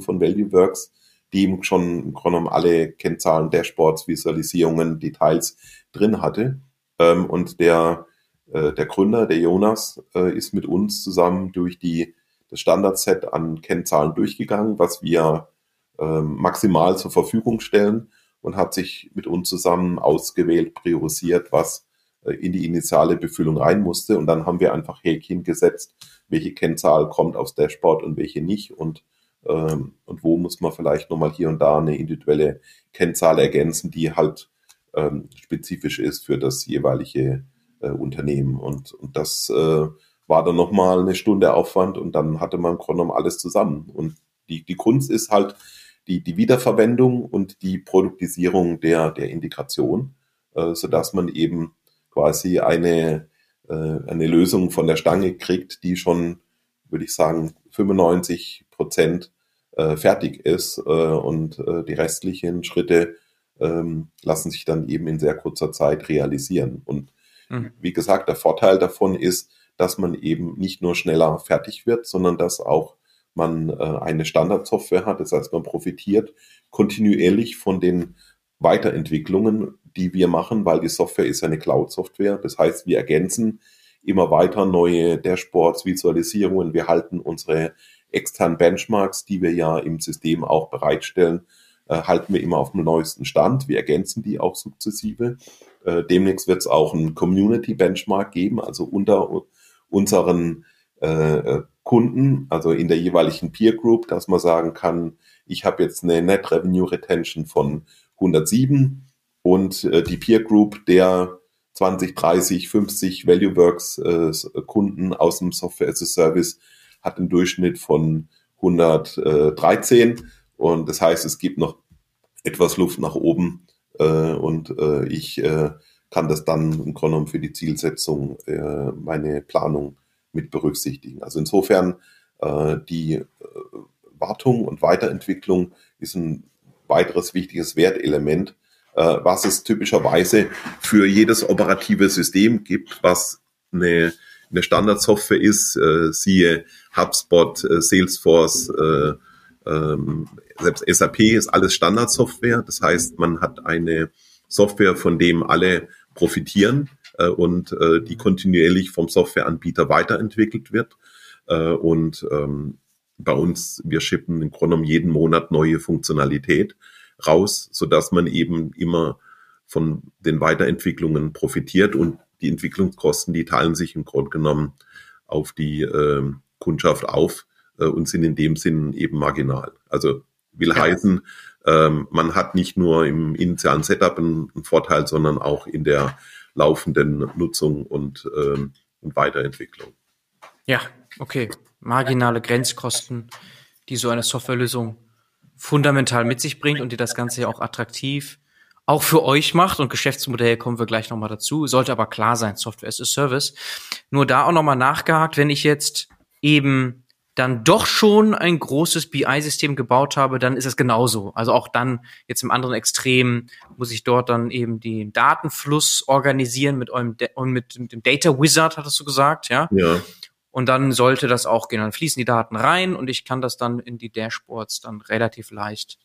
von ValueWorks, die eben schon im Grunde genommen alle Kennzahlen, Dashboards, Visualisierungen, Details drin hatte. Ähm, und der, äh, der Gründer, der Jonas, äh, ist mit uns zusammen durch die, das Standardset an Kennzahlen durchgegangen, was wir ähm, maximal zur Verfügung stellen und hat sich mit uns zusammen ausgewählt, priorisiert, was äh, in die initiale Befüllung rein musste. Und dann haben wir einfach Häkchen gesetzt, welche Kennzahl kommt aufs Dashboard und welche nicht und, ähm, und wo muss man vielleicht nochmal hier und da eine individuelle Kennzahl ergänzen, die halt ähm, spezifisch ist für das jeweilige äh, Unternehmen. Und, und das äh, war dann nochmal eine Stunde Aufwand und dann hatte man im Grunde genommen alles zusammen. Und die, die Kunst ist halt die, die Wiederverwendung und die Produktisierung der, der Integration, äh, sodass man eben quasi eine, äh, eine Lösung von der Stange kriegt, die schon, würde ich sagen, 95 Prozent äh, fertig ist äh, und äh, die restlichen Schritte ähm, lassen sich dann eben in sehr kurzer Zeit realisieren. Und mhm. wie gesagt, der Vorteil davon ist, dass man eben nicht nur schneller fertig wird, sondern dass auch man äh, eine Standardsoftware hat. Das heißt, man profitiert kontinuierlich von den Weiterentwicklungen die wir machen, weil die Software ist eine Cloud-Software. Das heißt, wir ergänzen immer weiter neue Dashboards, Visualisierungen. Wir halten unsere externen Benchmarks, die wir ja im System auch bereitstellen, äh, halten wir immer auf dem neuesten Stand. Wir ergänzen die auch sukzessive. Äh, demnächst wird es auch einen Community Benchmark geben, also unter unseren äh, Kunden, also in der jeweiligen Peer Group, dass man sagen kann, ich habe jetzt eine Net Revenue Retention von 107 und äh, die Peer Group der 20, 30, 50 ValueWorks äh, Kunden aus dem Software as a Service hat einen Durchschnitt von 113 und das heißt, es gibt noch etwas Luft nach oben äh, und äh, ich äh, kann das dann im Grunde genommen für die Zielsetzung äh, meine Planung mit berücksichtigen. Also insofern äh, die äh, Wartung und Weiterentwicklung ist ein weiteres wichtiges Wertelement, äh, was es typischerweise für jedes operative System gibt, was eine, eine Standardsoftware ist, äh, siehe HubSpot, äh, Salesforce, äh, ähm, selbst SAP ist alles Standardsoftware. Das heißt, man hat eine Software, von dem alle profitieren äh, und äh, die kontinuierlich vom Softwareanbieter weiterentwickelt wird. Äh, und ähm, bei uns, wir schippen im Grunde genommen jeden Monat neue Funktionalität raus, so dass man eben immer von den Weiterentwicklungen profitiert und die Entwicklungskosten, die teilen sich im Grunde genommen auf die äh, Kundschaft auf äh, und sind in dem Sinn eben marginal. Also will ja. heißen, ähm, man hat nicht nur im initialen Setup einen, einen, Vorteil, sondern auch in der laufenden Nutzung und, ähm, und Weiterentwicklung. Ja, okay. Marginale Grenzkosten, die so eine Softwarelösung fundamental mit sich bringt und die das Ganze ja auch attraktiv auch für euch macht und Geschäftsmodell kommen wir gleich nochmal dazu. Sollte aber klar sein, Software as a Service. Nur da auch nochmal nachgehakt, wenn ich jetzt eben dann doch schon ein großes BI-System gebaut habe, dann ist es genauso. Also auch dann jetzt im anderen Extrem muss ich dort dann eben den Datenfluss organisieren mit eurem und mit, mit dem Data Wizard, hattest du gesagt, ja? Ja. Und dann sollte das auch gehen. Dann fließen die Daten rein und ich kann das dann in die Dashboards dann relativ leicht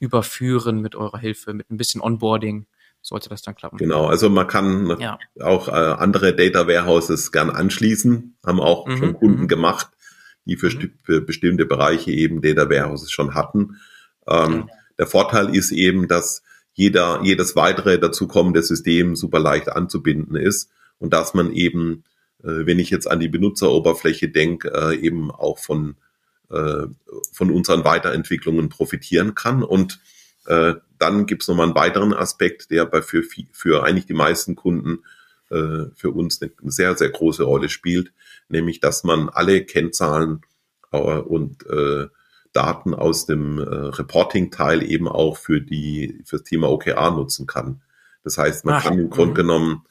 überführen mit eurer Hilfe, mit ein bisschen Onboarding sollte das dann klappen. Genau, also man kann ja. auch äh, andere Data Warehouses gern anschließen, haben auch mhm, schon Kunden mhm. gemacht, die für, mhm. für, bestimmte Bereiche eben Data Warehouses schon hatten. Ähm, ja. Der Vorteil ist eben, dass jeder, jedes weitere dazukommende System super leicht anzubinden ist und dass man eben, wenn ich jetzt an die Benutzeroberfläche denke, äh, eben auch von äh, von unseren Weiterentwicklungen profitieren kann. Und äh, dann gibt es nochmal einen weiteren Aspekt, der bei für, für eigentlich die meisten Kunden äh, für uns eine sehr, sehr große Rolle spielt, nämlich dass man alle Kennzahlen äh, und äh, Daten aus dem äh, Reporting-Teil eben auch für die für das Thema OKR nutzen kann. Das heißt, man Ach, kann im Grunde mhm. genommen,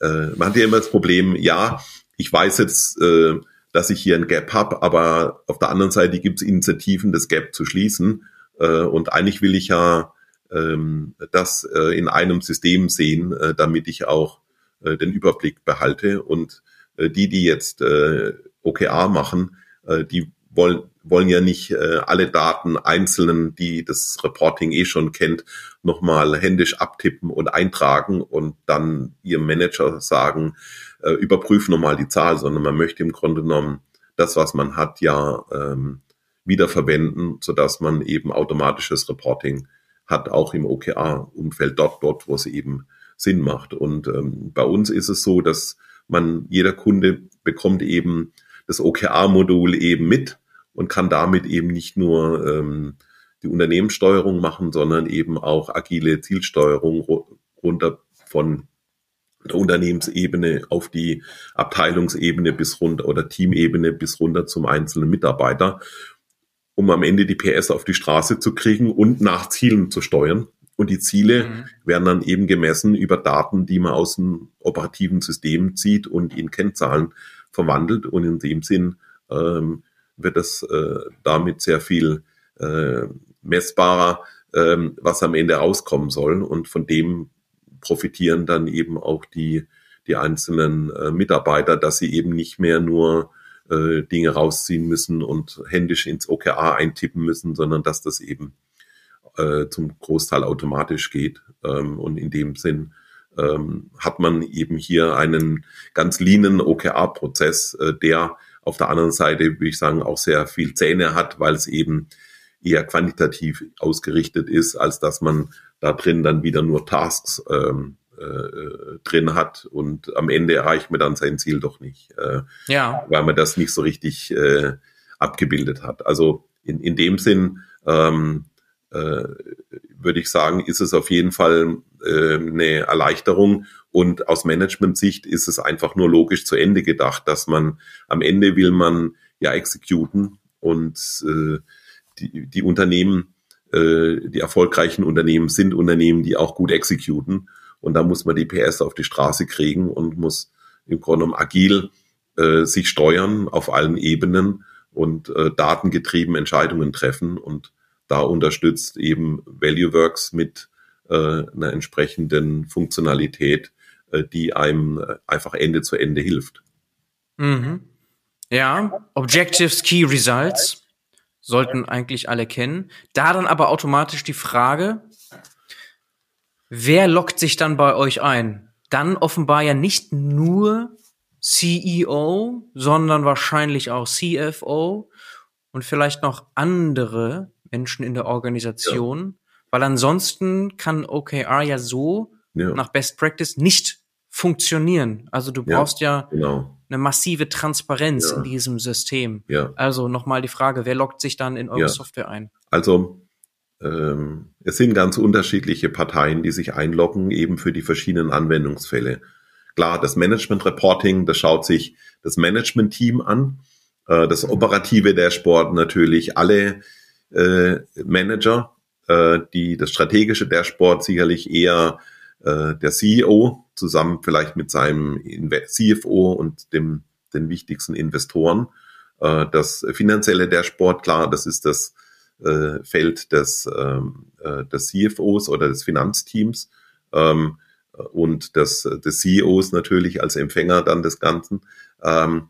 äh, man hat ja immer das Problem, ja, ich weiß jetzt, äh, dass ich hier ein Gap habe, aber auf der anderen Seite gibt es Initiativen, das Gap zu schließen. Äh, und eigentlich will ich ja ähm, das äh, in einem System sehen, äh, damit ich auch äh, den Überblick behalte. Und äh, die, die jetzt äh, OKR machen, äh, die wollen, wollen ja nicht äh, alle Daten einzelnen, die das Reporting eh schon kennt, nochmal händisch abtippen und eintragen und dann ihrem Manager sagen, äh, überprüfen nochmal die Zahl, sondern man möchte im Grunde genommen das, was man hat, ja ähm, wiederverwenden, sodass man eben automatisches Reporting hat, auch im OKR-Umfeld, dort, dort, wo es eben Sinn macht. Und ähm, bei uns ist es so, dass man, jeder Kunde bekommt eben das OKR-Modul eben mit und kann damit eben nicht nur ähm, die Unternehmenssteuerung machen, sondern eben auch agile Zielsteuerung runter von der Unternehmensebene auf die Abteilungsebene bis runter oder Teamebene bis runter zum einzelnen Mitarbeiter, um am Ende die PS auf die Straße zu kriegen und nach Zielen zu steuern. Und die Ziele mhm. werden dann eben gemessen über Daten, die man aus dem operativen System zieht und in Kennzahlen verwandelt. Und in dem Sinn ähm, wird es äh, damit sehr viel äh, messbarer, ähm, was am Ende rauskommen soll. Und von dem profitieren dann eben auch die, die einzelnen äh, Mitarbeiter, dass sie eben nicht mehr nur äh, Dinge rausziehen müssen und händisch ins OKR eintippen müssen, sondern dass das eben äh, zum Großteil automatisch geht. Ähm, und in dem Sinn ähm, hat man eben hier einen ganz leanen OKR-Prozess, äh, der auf der anderen Seite, würde ich sagen, auch sehr viel Zähne hat, weil es eben eher quantitativ ausgerichtet ist, als dass man da drin dann wieder nur Tasks ähm, äh, drin hat und am Ende erreicht man dann sein Ziel doch nicht, äh, ja. weil man das nicht so richtig äh, abgebildet hat. Also in, in dem Sinn ähm, äh, würde ich sagen, ist es auf jeden Fall äh, eine Erleichterung und aus Management-Sicht ist es einfach nur logisch zu Ende gedacht, dass man am Ende will man ja exekuten und äh, die, die Unternehmen äh, die erfolgreichen Unternehmen sind Unternehmen, die auch gut exekuten. Und da muss man die PS auf die Straße kriegen und muss im Grunde genommen agil äh, sich steuern auf allen Ebenen und äh, datengetrieben Entscheidungen treffen. Und da unterstützt eben ValueWorks mit äh, einer entsprechenden Funktionalität die einem äh, einfach Ende zu Ende hilft. Mhm. Ja, Objectives, Key Results sollten eigentlich alle kennen. Da dann aber automatisch die Frage, wer lockt sich dann bei euch ein? Dann offenbar ja nicht nur CEO, sondern wahrscheinlich auch CFO und vielleicht noch andere Menschen in der Organisation, ja. weil ansonsten kann OKR ja so ja. nach Best Practice nicht funktionieren. Also du brauchst ja, ja genau. eine massive Transparenz ja. in diesem System. Ja. Also nochmal die Frage, wer loggt sich dann in eure Software ein? Also ähm, es sind ganz unterschiedliche Parteien, die sich einloggen, eben für die verschiedenen Anwendungsfälle. Klar, das Management Reporting, das schaut sich das Management-Team an. Äh, das operative Dashboard natürlich alle äh, Manager, äh, die das strategische Dashboard sicherlich eher äh, der CEO zusammen vielleicht mit seinem CFO und dem den wichtigsten Investoren. Äh, das finanzielle Dashboard, klar, das ist das äh, Feld des, ähm, äh, des CFOs oder des Finanzteams ähm, und des, des CEOs natürlich als Empfänger dann des Ganzen. Ähm,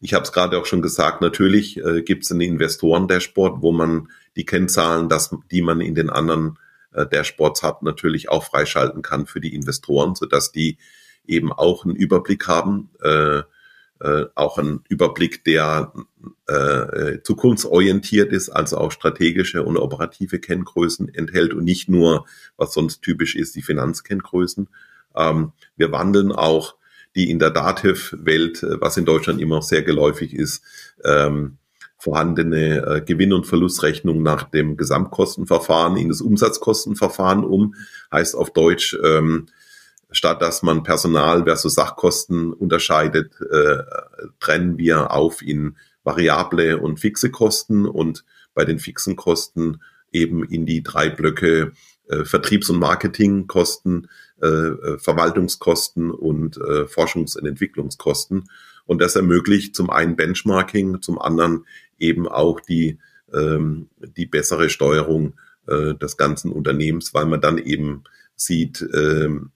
ich habe es gerade auch schon gesagt, natürlich äh, gibt es ein Investoren-Dashboard, wo man die Kennzahlen, das, die man in den anderen äh, Dashboards hat, natürlich auch freischalten kann für die Investoren, sodass die eben auch einen Überblick haben, äh, äh, auch einen Überblick, der äh, zukunftsorientiert ist, also auch strategische und operative Kenngrößen enthält und nicht nur, was sonst typisch ist, die Finanzkenngrößen. Ähm, wir wandeln auch die in der Dativ-Welt, äh, was in Deutschland immer noch sehr geläufig ist, ähm, vorhandene äh, Gewinn- und Verlustrechnung nach dem Gesamtkostenverfahren in das Umsatzkostenverfahren um. Heißt auf Deutsch, ähm, statt dass man Personal versus Sachkosten unterscheidet, äh, trennen wir auf in variable und fixe Kosten und bei den fixen Kosten eben in die drei Blöcke äh, Vertriebs- und Marketingkosten, äh, äh, Verwaltungskosten und äh, Forschungs- und Entwicklungskosten. Und das ermöglicht zum einen Benchmarking, zum anderen eben auch die, ähm, die bessere Steuerung äh, des ganzen Unternehmens, weil man dann eben sieht, ähm,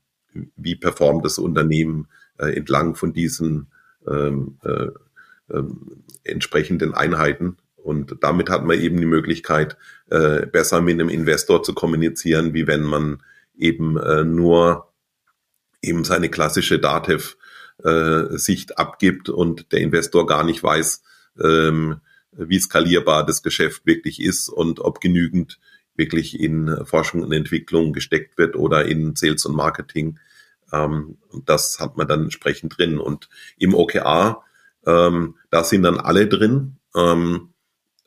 wie performt das Unternehmen äh, entlang von diesen ähm, äh, äh, entsprechenden Einheiten. Und damit hat man eben die Möglichkeit, äh, besser mit einem Investor zu kommunizieren, wie wenn man eben äh, nur eben seine klassische Datev-Sicht äh, abgibt und der Investor gar nicht weiß, ähm, wie skalierbar das Geschäft wirklich ist und ob genügend wirklich in Forschung und Entwicklung gesteckt wird oder in Sales und Marketing. Ähm, das hat man dann entsprechend drin. Und im OKR, ähm, da sind dann alle drin. Ähm,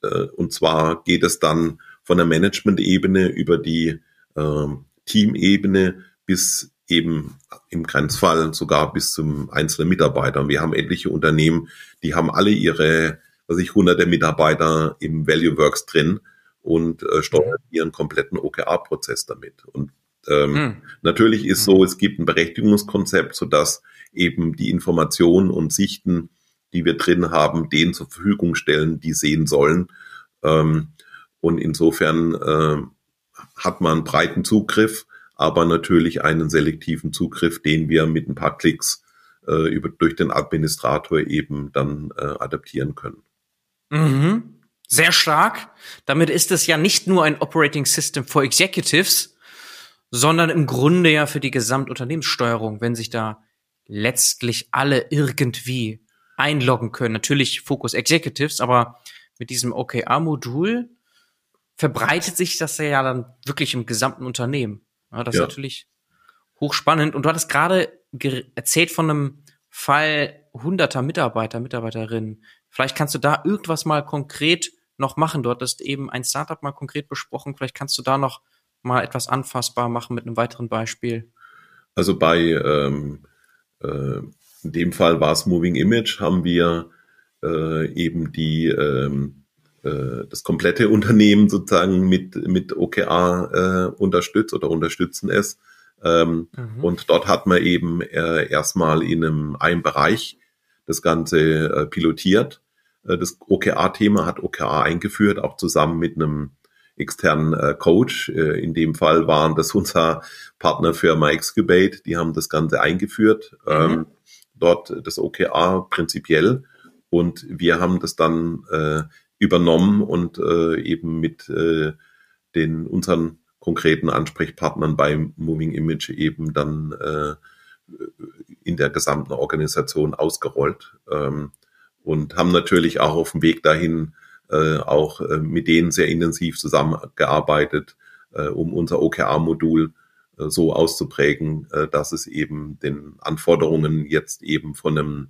äh, und zwar geht es dann von der Management-Ebene über die ähm, Teamebene bis eben im Grenzfall sogar bis zum einzelnen Mitarbeiter. Wir haben etliche Unternehmen, die haben alle ihre, was ich, hunderte Mitarbeiter im Value Works drin und äh, steuern mhm. ihren kompletten OKR-Prozess damit. Und ähm, hm. natürlich ist so, es gibt ein Berechtigungskonzept, sodass eben die Informationen und Sichten, die wir drin haben, denen zur Verfügung stellen, die sehen sollen. Ähm, und insofern äh, hat man breiten Zugriff, aber natürlich einen selektiven Zugriff, den wir mit ein paar Klicks äh, über, durch den Administrator eben dann äh, adaptieren können. Mhm. Sehr stark. Damit ist es ja nicht nur ein Operating System for Executives, sondern im Grunde ja für die Gesamtunternehmenssteuerung, wenn sich da letztlich alle irgendwie einloggen können. Natürlich Focus Executives, aber mit diesem OKR-Modul verbreitet sich das ja dann wirklich im gesamten Unternehmen. Ja, das ja. ist natürlich hochspannend. Und du hattest gerade erzählt von einem Fall hunderter Mitarbeiter, Mitarbeiterinnen. Vielleicht kannst du da irgendwas mal konkret noch machen. Du hattest eben ein Startup mal konkret besprochen. Vielleicht kannst du da noch mal etwas anfassbar machen mit einem weiteren Beispiel. Also bei ähm, äh, in dem Fall war es Moving Image, haben wir äh, eben die ähm, äh, das komplette Unternehmen sozusagen mit, mit OKR äh, unterstützt oder unterstützen es. Ähm, mhm. Und dort hat man eben äh, erstmal in einem, einem Bereich das Ganze äh, pilotiert. Äh, das OKR-Thema hat OKR eingeführt, auch zusammen mit einem externen äh, Coach. Äh, in dem Fall waren das unser Partnerfirma Excubate, die haben das Ganze eingeführt. Mhm. Ähm, dort das OKR prinzipiell und wir haben das dann äh, übernommen und äh, eben mit äh, den unseren konkreten Ansprechpartnern bei Moving Image eben dann äh, in der gesamten Organisation ausgerollt ähm, und haben natürlich auch auf dem Weg dahin äh, auch äh, mit denen sehr intensiv zusammengearbeitet, äh, um unser OKR-Modul äh, so auszuprägen, äh, dass es eben den Anforderungen jetzt eben von einem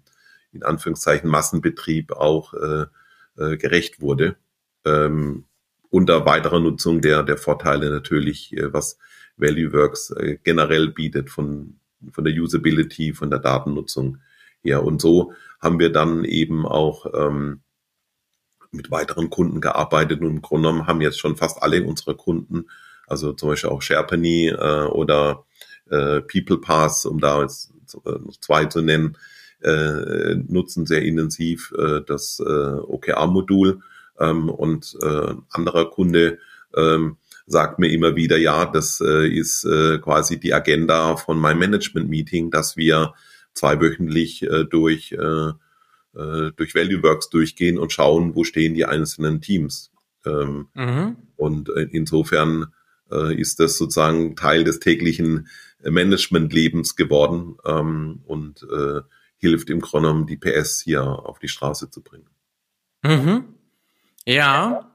in Anführungszeichen Massenbetrieb auch äh, gerecht wurde. Ähm, unter weiterer Nutzung der, der Vorteile natürlich, was ValueWorks generell bietet von, von der Usability, von der Datennutzung her. Und so haben wir dann eben auch ähm, mit weiteren Kunden gearbeitet und im Grunde genommen haben jetzt schon fast alle unsere Kunden, also zum Beispiel auch Sherpany äh, oder äh, People Pass, um da jetzt äh, zwei zu nennen, äh, nutzen sehr intensiv äh, das äh, OKR-Modul ähm, und äh, anderer Kunde ähm, sagt mir immer wieder, ja, das äh, ist äh, quasi die Agenda von meinem Management-Meeting, dass wir zweiwöchentlich äh, durch, äh, äh, durch Value Works durchgehen und schauen, wo stehen die einzelnen Teams. Ähm, mhm. Und äh, insofern äh, ist das sozusagen Teil des täglichen Management-Lebens geworden ähm, und äh, hilft im Grunde genommen, die PS hier auf die Straße zu bringen. Mhm. Ja.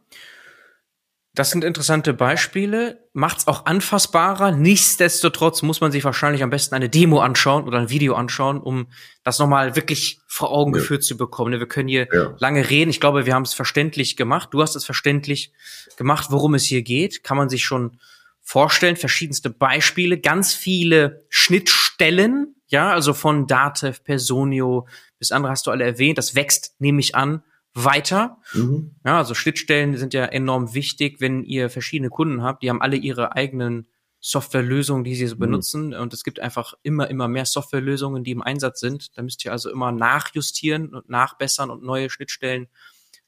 Das sind interessante Beispiele, macht's auch anfassbarer. Nichtsdestotrotz muss man sich wahrscheinlich am besten eine Demo anschauen oder ein Video anschauen, um das nochmal wirklich vor Augen ja. geführt zu bekommen. Wir können hier ja. lange reden. Ich glaube, wir haben es verständlich gemacht. Du hast es verständlich gemacht, worum es hier geht. Kann man sich schon vorstellen. Verschiedenste Beispiele, ganz viele Schnittstellen, ja, also von Datev, Personio bis andere hast du alle erwähnt. Das wächst, nehme ich an, weiter. Mhm. Ja, also Schnittstellen sind ja enorm wichtig, wenn ihr verschiedene Kunden habt. Die haben alle ihre eigenen Softwarelösungen, die sie so mhm. benutzen. Und es gibt einfach immer, immer mehr Softwarelösungen, die im Einsatz sind. Da müsst ihr also immer nachjustieren und nachbessern und neue Schnittstellen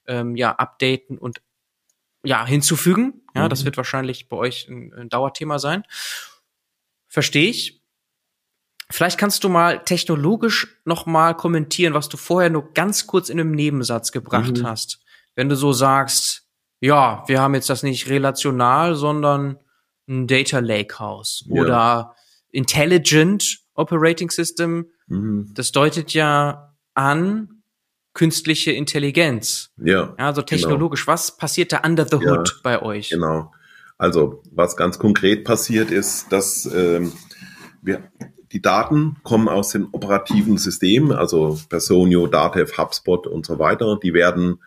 ähm, ja updaten und ja hinzufügen. Ja, mhm. das wird wahrscheinlich bei euch ein, ein Dauerthema sein. Verstehe ich. Vielleicht kannst du mal technologisch noch mal kommentieren, was du vorher nur ganz kurz in einem Nebensatz gebracht mhm. hast. Wenn du so sagst, ja, wir haben jetzt das nicht relational, sondern ein Data Lakehouse ja. oder Intelligent Operating System. Mhm. Das deutet ja an künstliche Intelligenz. Ja. also technologisch, genau. was passiert da under the hood ja, bei euch? Genau. Also was ganz konkret passiert ist, dass ähm, wir die Daten kommen aus den operativen Systemen, also Personio, Datev, HubSpot und so weiter. Die werden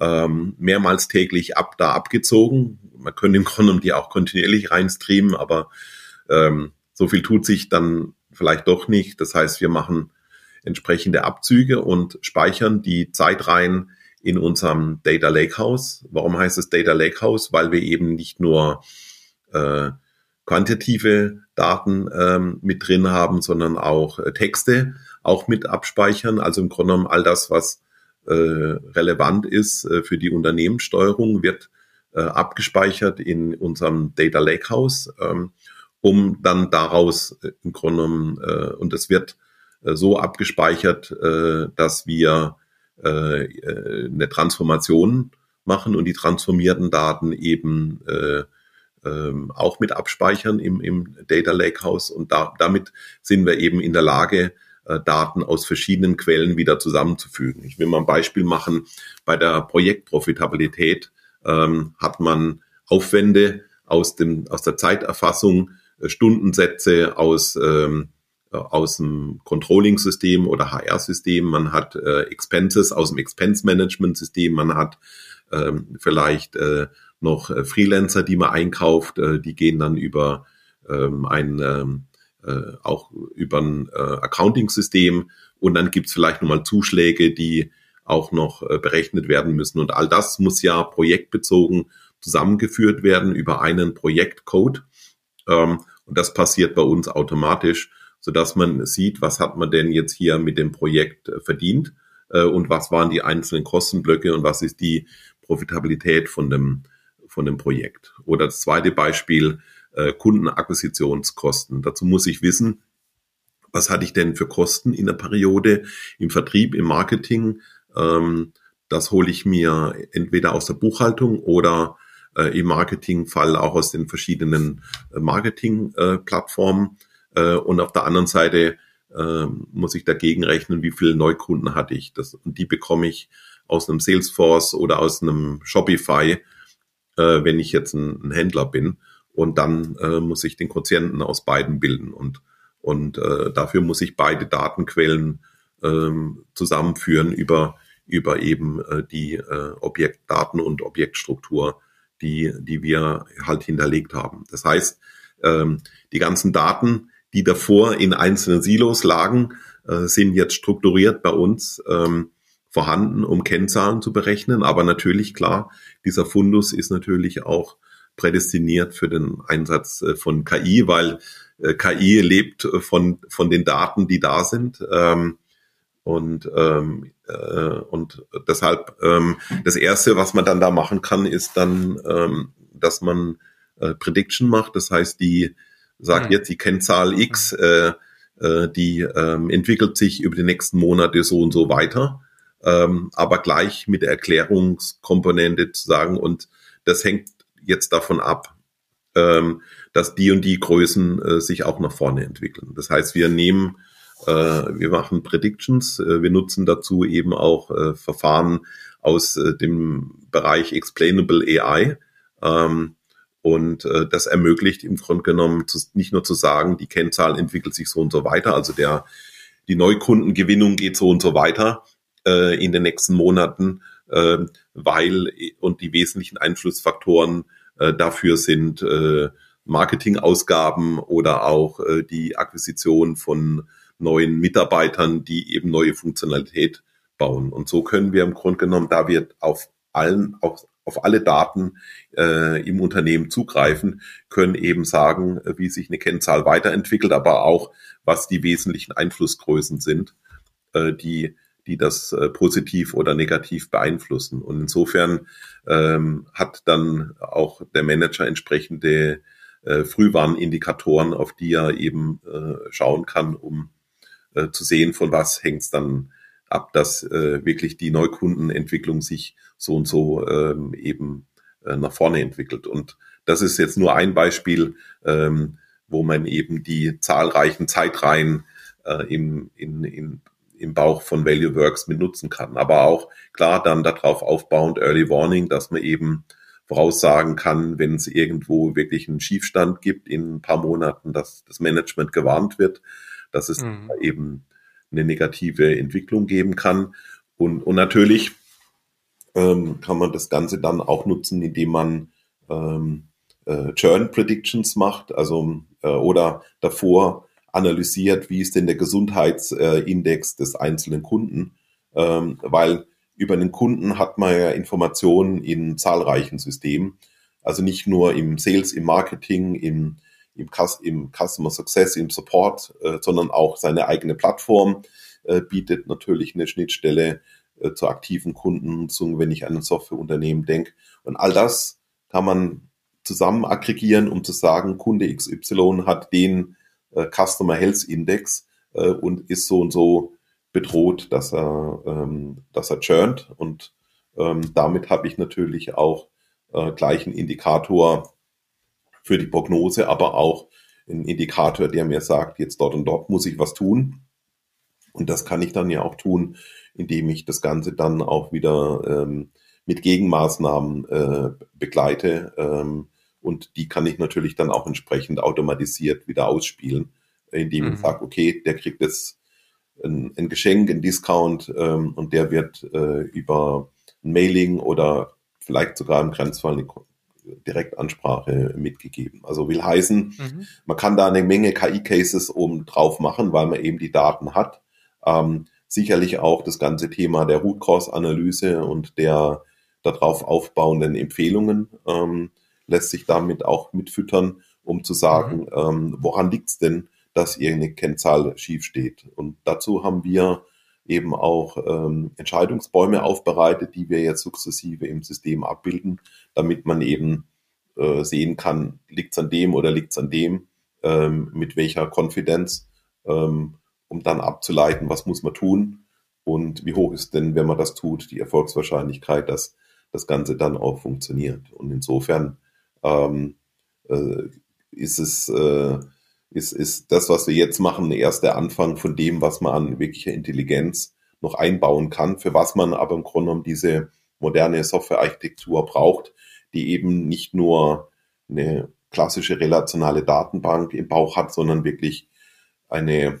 ähm, mehrmals täglich ab da abgezogen. Man könnte im Grunde die auch kontinuierlich reinstreamen, aber ähm, so viel tut sich dann vielleicht doch nicht. Das heißt, wir machen entsprechende Abzüge und speichern die Zeitreihen in unserem Data Lakehouse. Warum heißt es Data Lakehouse? Weil wir eben nicht nur äh, quantitative Daten ähm, mit drin haben, sondern auch äh, Texte auch mit abspeichern. Also im Grunde genommen all das, was äh, relevant ist äh, für die Unternehmenssteuerung, wird äh, abgespeichert in unserem Data Lakehouse, ähm, um dann daraus äh, im Grunde genommen, äh, und es wird so abgespeichert, dass wir eine Transformation machen und die transformierten Daten eben äh, ähm, auch mit abspeichern im, im Data Lakehouse und da, damit sind wir eben in der Lage, äh, Daten aus verschiedenen Quellen wieder zusammenzufügen. Ich will mal ein Beispiel machen. Bei der Projektprofitabilität ähm, hat man Aufwände aus, dem, aus der Zeiterfassung, äh, Stundensätze aus, ähm, äh, aus dem Controlling-System oder HR-System, man hat äh, Expenses aus dem Expense-Management-System, man hat ähm, vielleicht äh, noch äh, Freelancer, die man einkauft, äh, die gehen dann über ähm, ein ähm, äh, auch über ein Accounting-System und dann gibt's vielleicht nochmal Zuschläge, die auch noch berechnet werden müssen. Und all das muss ja projektbezogen zusammengeführt werden über einen Projektcode. Ähm, und das passiert bei uns automatisch, sodass man sieht, was hat man denn jetzt hier mit dem Projekt verdient und was waren die einzelnen Kostenblöcke und was ist die Profitabilität von dem von dem Projekt. Oder das zweite Beispiel, äh, Kundenakquisitionskosten. Dazu muss ich wissen, was hatte ich denn für Kosten in der Periode im Vertrieb, im Marketing. Ähm, das hole ich mir entweder aus der Buchhaltung oder äh, im Marketingfall auch aus den verschiedenen äh, Marketingplattformen. Äh, und auf der anderen Seite äh, muss ich dagegen rechnen, wie viele Neukunden hatte ich. Das, und die bekomme ich aus einem Salesforce oder aus einem Shopify, äh, wenn ich jetzt ein, ein Händler bin. Und dann äh, muss ich den Quotienten aus beiden bilden. Und, und äh, dafür muss ich beide Datenquellen ähm, zusammenführen über, über eben äh, die äh, Objektdaten und Objektstruktur, die, die wir halt hinterlegt haben. Das heißt, ähm, die ganzen Daten, die davor in einzelnen Silos lagen, äh, sind jetzt strukturiert bei uns ähm, vorhanden, um Kennzahlen zu berechnen. Aber natürlich, klar, dieser Fundus ist natürlich auch prädestiniert für den Einsatz äh, von KI, weil äh, KI lebt äh, von, von den Daten, die da sind. Ähm, und, ähm, äh, und deshalb ähm, das Erste, was man dann da machen kann, ist dann, dass man Prediction macht. Das heißt, die sagt jetzt die Kennzahl X, die entwickelt sich über die nächsten Monate so und so weiter. Ähm, aber gleich mit der Erklärungskomponente zu sagen, und das hängt jetzt davon ab, ähm, dass die und die Größen äh, sich auch nach vorne entwickeln. Das heißt, wir nehmen, äh, wir machen Predictions, äh, wir nutzen dazu eben auch äh, Verfahren aus äh, dem Bereich Explainable AI. Ähm, und äh, das ermöglicht im Grunde genommen zu, nicht nur zu sagen, die Kennzahl entwickelt sich so und so weiter, also der die Neukundengewinnung geht so und so weiter äh, in den nächsten Monaten, äh, weil und die wesentlichen Einflussfaktoren äh, dafür sind äh, Marketingausgaben oder auch äh, die Akquisition von neuen Mitarbeitern, die eben neue Funktionalität bauen. Und so können wir im Grunde genommen, da wir auf allen, auf, auf alle Daten äh, im Unternehmen zugreifen, können eben sagen, wie sich eine Kennzahl weiterentwickelt, aber auch, was die wesentlichen Einflussgrößen sind, äh, die die das äh, positiv oder negativ beeinflussen. Und insofern ähm, hat dann auch der Manager entsprechende äh, Frühwarnindikatoren, auf die er eben äh, schauen kann, um äh, zu sehen, von was hängt es dann ab, dass äh, wirklich die Neukundenentwicklung sich so und so ähm, eben äh, nach vorne entwickelt. Und das ist jetzt nur ein Beispiel, ähm, wo man eben die zahlreichen Zeitreihen äh, im, in, in im Bauch von Value Works mit nutzen kann. Aber auch klar dann darauf aufbauend Early Warning, dass man eben voraussagen kann, wenn es irgendwo wirklich einen Schiefstand gibt in ein paar Monaten, dass das Management gewarnt wird, dass es mhm. eben eine negative Entwicklung geben kann. Und, und natürlich ähm, kann man das Ganze dann auch nutzen, indem man ähm, äh, Churn Predictions macht, also äh, oder davor analysiert, wie ist denn der Gesundheitsindex des einzelnen Kunden, ähm, weil über den Kunden hat man ja Informationen in zahlreichen Systemen, also nicht nur im Sales, im Marketing, im, im, im Customer Success, im Support, äh, sondern auch seine eigene Plattform äh, bietet natürlich eine Schnittstelle äh, zur aktiven Kundennutzung, wenn ich an ein Softwareunternehmen denke. Und all das kann man zusammen aggregieren, um zu sagen, Kunde XY hat den äh, Customer Health Index äh, und ist so und so bedroht, dass er, ähm, dass er churnt. Und ähm, damit habe ich natürlich auch äh, gleich einen Indikator für die Prognose, aber auch einen Indikator, der mir sagt, jetzt dort und dort muss ich was tun. Und das kann ich dann ja auch tun, indem ich das Ganze dann auch wieder ähm, mit Gegenmaßnahmen äh, begleite. Ähm, und die kann ich natürlich dann auch entsprechend automatisiert wieder ausspielen, indem mhm. ich sage, okay, der kriegt jetzt ein, ein Geschenk, ein Discount ähm, und der wird äh, über ein Mailing oder vielleicht sogar im Grenzfall eine Direktansprache mitgegeben. Also will heißen, mhm. man kann da eine Menge KI-Cases oben drauf machen, weil man eben die Daten hat. Ähm, sicherlich auch das ganze Thema der Root Cause Analyse und der darauf aufbauenden Empfehlungen. Ähm, lässt sich damit auch mitfüttern, um zu sagen, mhm. ähm, woran liegt es denn, dass irgendeine Kennzahl schief steht. Und dazu haben wir eben auch ähm, Entscheidungsbäume aufbereitet, die wir jetzt sukzessive im System abbilden, damit man eben äh, sehen kann, liegt es an dem oder liegt es an dem, ähm, mit welcher Konfidenz, ähm, um dann abzuleiten, was muss man tun und wie hoch ist denn, wenn man das tut, die Erfolgswahrscheinlichkeit, dass das Ganze dann auch funktioniert. Und insofern ähm, äh, ist es äh, ist, ist das, was wir jetzt machen, erst der Anfang von dem, was man an wirklicher Intelligenz noch einbauen kann, für was man aber im Grunde genommen diese moderne Softwarearchitektur braucht, die eben nicht nur eine klassische relationale Datenbank im Bauch hat, sondern wirklich eine,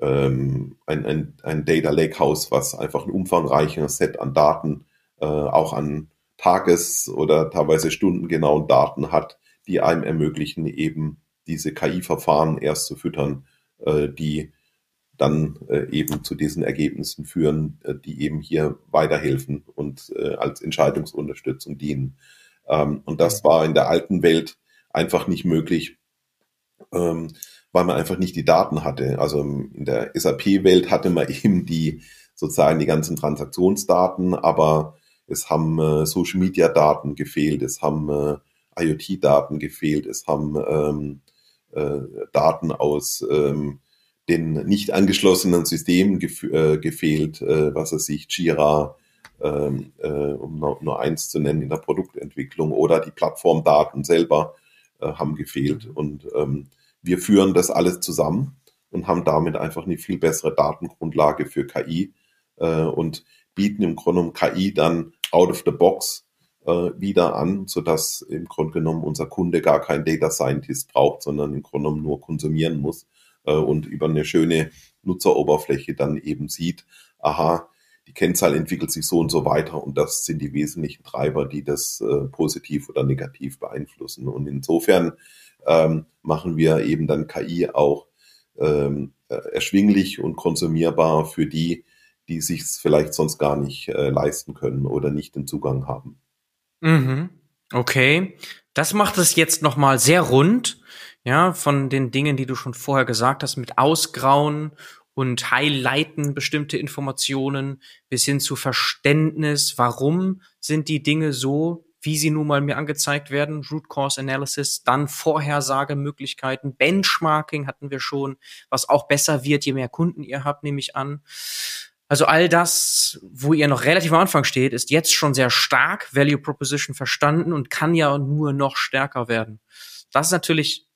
ähm, ein, ein, ein Data Lakehouse, was einfach ein umfangreiches Set an Daten, äh, auch an Tages- oder teilweise stundengenauen Daten hat, die einem ermöglichen, eben diese KI-Verfahren erst zu füttern, äh, die dann äh, eben zu diesen Ergebnissen führen, äh, die eben hier weiterhelfen und äh, als Entscheidungsunterstützung dienen. Ähm, und das war in der alten Welt einfach nicht möglich, ähm, weil man einfach nicht die Daten hatte. Also in der SAP-Welt hatte man eben die sozusagen die ganzen Transaktionsdaten, aber es haben äh, Social-Media-Daten gefehlt, es haben äh, IoT-Daten gefehlt, es haben ähm, äh, Daten aus ähm, den nicht angeschlossenen Systemen gef äh, gefehlt, äh, was er sich Jira, ähm, äh, um nur, nur, eins zu nennen in der Produktentwicklung oder die Plattformdaten selber äh, haben gefehlt. Und ähm, wir führen das alles zusammen und haben damit einfach eine viel bessere Datengrundlage für KI äh, und bieten im Grunde genommen KI dann out of the box äh, wieder an, sodass im Grunde genommen unser Kunde gar keinen Data Scientist braucht, sondern im Grunde genommen nur konsumieren muss äh, und über eine schöne Nutzeroberfläche dann eben sieht, aha, die Kennzahl entwickelt sich so und so weiter und das sind die wesentlichen Treiber, die das äh, positiv oder negativ beeinflussen. Und insofern ähm, machen wir eben dann KI auch ähm, äh, erschwinglich und konsumierbar für die, die sich vielleicht sonst gar nicht äh, leisten können oder nicht den Zugang haben. Mhm. Okay, das macht es jetzt noch mal sehr rund, ja, von den Dingen, die du schon vorher gesagt hast, mit Ausgrauen und highlighten bestimmte Informationen bis hin zu Verständnis, warum sind die Dinge so, wie sie nun mal mir angezeigt werden, Root Cause Analysis, dann Vorhersagemöglichkeiten, Benchmarking hatten wir schon, was auch besser wird, je mehr Kunden ihr habt, nehme ich an. Also all das, wo ihr noch relativ am Anfang steht, ist jetzt schon sehr stark Value Proposition verstanden und kann ja nur noch stärker werden. Das ist natürlich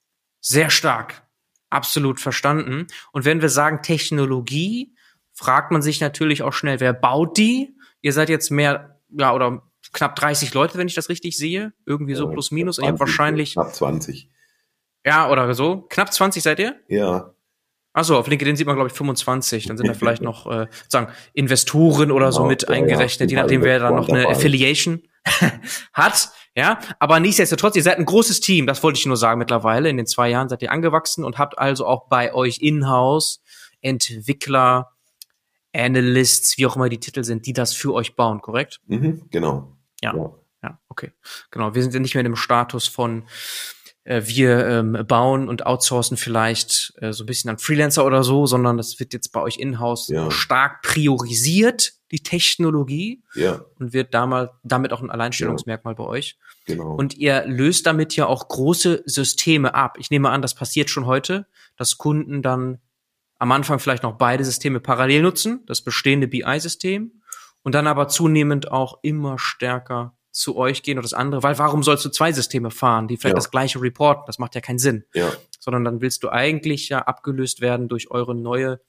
sehr stark absolut verstanden. Und wenn wir sagen Technologie, fragt man sich natürlich auch schnell, wer baut die? Ihr seid jetzt mehr, ja, oder knapp 30 Leute, wenn ich das richtig sehe. Irgendwie so plus minus. Und ihr habt wahrscheinlich. Knapp 20. Ja, oder so. Knapp 20 seid ihr? Ja. Achso, auf LinkedIn sieht man, glaube ich, 25. Dann sind da vielleicht noch äh, sagen Investoren oder so genau, mit eingerechnet, ja, je nachdem, wer dann noch eine Affiliation hat. Ja, aber nichtsdestotrotz, ihr seid ein großes Team, das wollte ich nur sagen mittlerweile. In den zwei Jahren seid ihr angewachsen und habt also auch bei euch in-house Entwickler, Analysts, wie auch immer die Titel sind, die das für euch bauen, korrekt? Mhm, genau. Ja, ja, ja, okay. Genau, wir sind ja nicht mehr in dem Status von äh, wir ähm, bauen und outsourcen vielleicht äh, so ein bisschen an Freelancer oder so, sondern das wird jetzt bei euch in-house ja. stark priorisiert, die Technologie, ja. und wird damals, damit auch ein Alleinstellungsmerkmal ja. bei euch. Genau. Und ihr löst damit ja auch große Systeme ab. Ich nehme an, das passiert schon heute, dass Kunden dann am Anfang vielleicht noch beide Systeme parallel nutzen, das bestehende BI-System, und dann aber zunehmend auch immer stärker zu euch gehen oder das andere, weil warum sollst du zwei Systeme fahren, die vielleicht ja. das gleiche reporten? Das macht ja keinen Sinn. Ja. Sondern dann willst du eigentlich ja abgelöst werden durch eure neue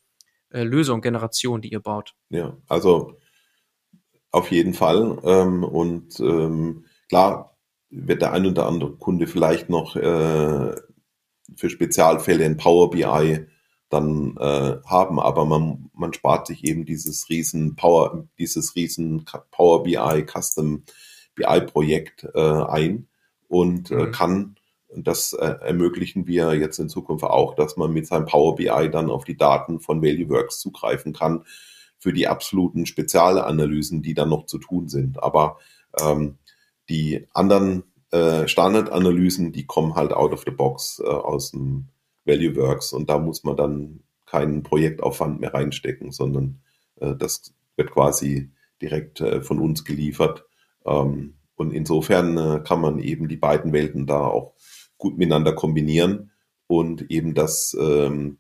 äh, Lösung, Generation, die ihr baut. Ja, also auf jeden Fall. Ähm, und ähm, klar wird der ein oder andere Kunde vielleicht noch äh, für Spezialfälle in Power BI dann äh, haben, aber man, man spart sich eben dieses riesen Power, dieses riesen Power BI Custom BI-Projekt äh, ein und äh, mhm. kann, das äh, ermöglichen wir jetzt in Zukunft auch, dass man mit seinem Power BI dann auf die Daten von ValueWorks zugreifen kann für die absoluten Spezialanalysen, die dann noch zu tun sind. Aber ähm, die anderen äh, Standardanalysen, die kommen halt out of the box äh, aus dem ValueWorks und da muss man dann keinen Projektaufwand mehr reinstecken, sondern äh, das wird quasi direkt äh, von uns geliefert. Ähm, und insofern äh, kann man eben die beiden Welten da auch gut miteinander kombinieren und eben das ähm,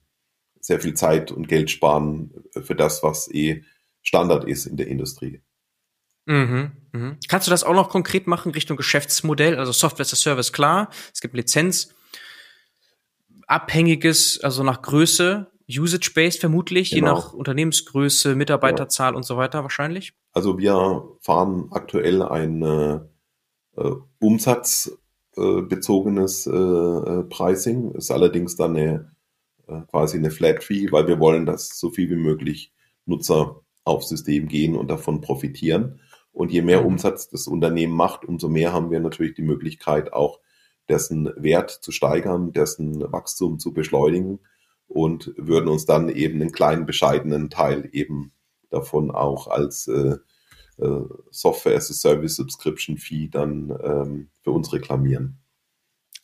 sehr viel Zeit und Geld sparen für das, was eh Standard ist in der Industrie. Mhm, mhm. Kannst du das auch noch konkret machen Richtung Geschäftsmodell? Also Software as a Service, klar. Es gibt Lizenz. Abhängiges, also nach Größe, Usage-based vermutlich, genau. je nach Unternehmensgröße, Mitarbeiterzahl ja. und so weiter wahrscheinlich. Also wir fahren aktuell ein äh, umsatzbezogenes äh, äh, Pricing, ist allerdings dann eine äh, quasi eine Flat Fee, weil wir wollen, dass so viel wie möglich Nutzer aufs System gehen und davon profitieren. Und je mehr mhm. Umsatz das Unternehmen macht, umso mehr haben wir natürlich die Möglichkeit, auch dessen Wert zu steigern, dessen Wachstum zu beschleunigen und würden uns dann eben einen kleinen bescheidenen Teil eben davon auch als äh, äh, Software as a Service Subscription Fee dann ähm, für uns reklamieren.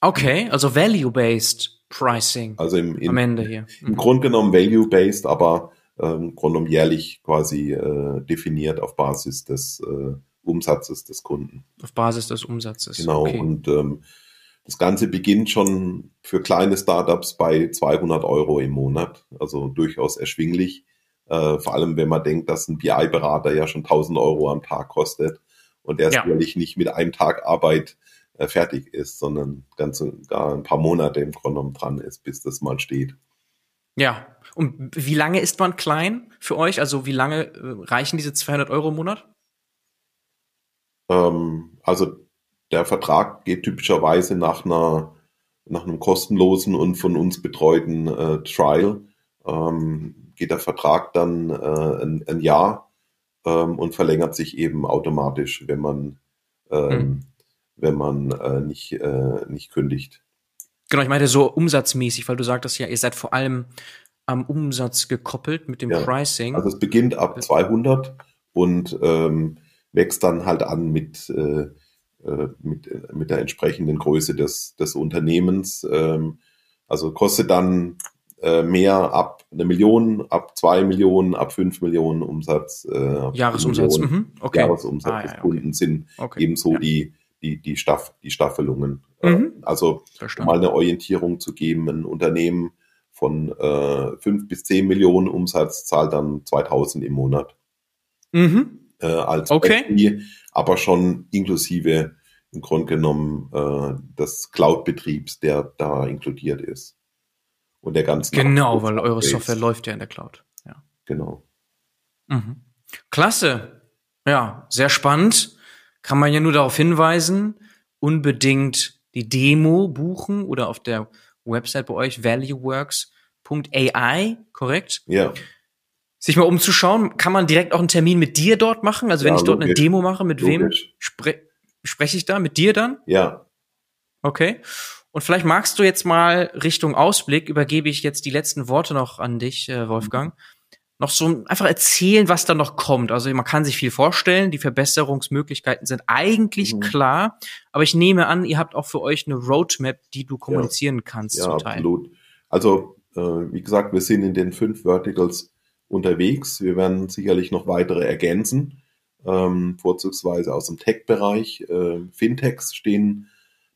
Okay, also Value-Based Pricing also im, im, am Ende hier. Mhm. Im Grunde genommen Value-Based, aber ähm, genommen jährlich quasi äh, definiert auf Basis des äh, Umsatzes des Kunden. Auf Basis des Umsatzes. Genau. Okay. Und ähm, das Ganze beginnt schon für kleine Startups bei 200 Euro im Monat, also durchaus erschwinglich. Äh, vor allem, wenn man denkt, dass ein BI-Berater ja schon 1000 Euro am Tag kostet und der ja. sicherlich nicht mit einem Tag Arbeit äh, fertig ist, sondern ganz gar ein paar Monate im Grunde genommen dran ist, bis das mal steht. Ja. Und wie lange ist man klein für euch? Also wie lange äh, reichen diese 200 Euro im Monat? Ähm, also der Vertrag geht typischerweise nach einer nach einem kostenlosen und von uns betreuten äh, Trial. Ähm, geht der Vertrag dann äh, ein, ein Jahr ähm, und verlängert sich eben automatisch, wenn man, ähm, hm. wenn man äh, nicht, äh, nicht kündigt. Genau, ich meinte so umsatzmäßig, weil du sagtest ja, ihr seid vor allem am Umsatz gekoppelt mit dem ja, Pricing. Also es beginnt ab 200 und ähm, wächst dann halt an mit, äh mit, mit der entsprechenden Größe des, des Unternehmens. Ähm, also kostet dann äh, mehr ab eine Million, ab zwei Millionen, ab fünf Millionen Umsatz. Äh, Jahresumsatz, mhm. okay. Jahresumsatz ah, des ja, Kunden okay. sind okay. ebenso ja. die, die, die, Staff, die Staffelungen. Äh, mhm. also um mal eine Orientierung zu geben, ein Unternehmen von äh, fünf bis zehn Millionen Umsatz zahlt dann 2000 im Monat. Mhm. Äh, als okay. Beispiel, aber schon inklusive im Grunde genommen äh, des Cloud-Betriebs, der da inkludiert ist und der ganzen. Genau, weil eure Software läuft ja in der Cloud. Ja. Genau. Mhm. Klasse. Ja, sehr spannend. Kann man ja nur darauf hinweisen, unbedingt die Demo buchen oder auf der Website bei euch valueworks.ai, korrekt? Ja. Sich mal umzuschauen, kann man direkt auch einen Termin mit dir dort machen? Also wenn ja, ich dort logisch. eine Demo mache, mit logisch. wem spre spreche ich da? Mit dir dann? Ja. Okay. Und vielleicht magst du jetzt mal Richtung Ausblick, übergebe ich jetzt die letzten Worte noch an dich, äh, Wolfgang. Noch so einfach erzählen, was da noch kommt. Also man kann sich viel vorstellen, die Verbesserungsmöglichkeiten sind eigentlich mhm. klar, aber ich nehme an, ihr habt auch für euch eine Roadmap, die du kommunizieren ja. kannst. Ja, absolut. Also äh, wie gesagt, wir sind in den fünf Verticals unterwegs. Wir werden sicherlich noch weitere ergänzen, ähm, vorzugsweise aus dem Tech-Bereich. Äh, Fintechs stehen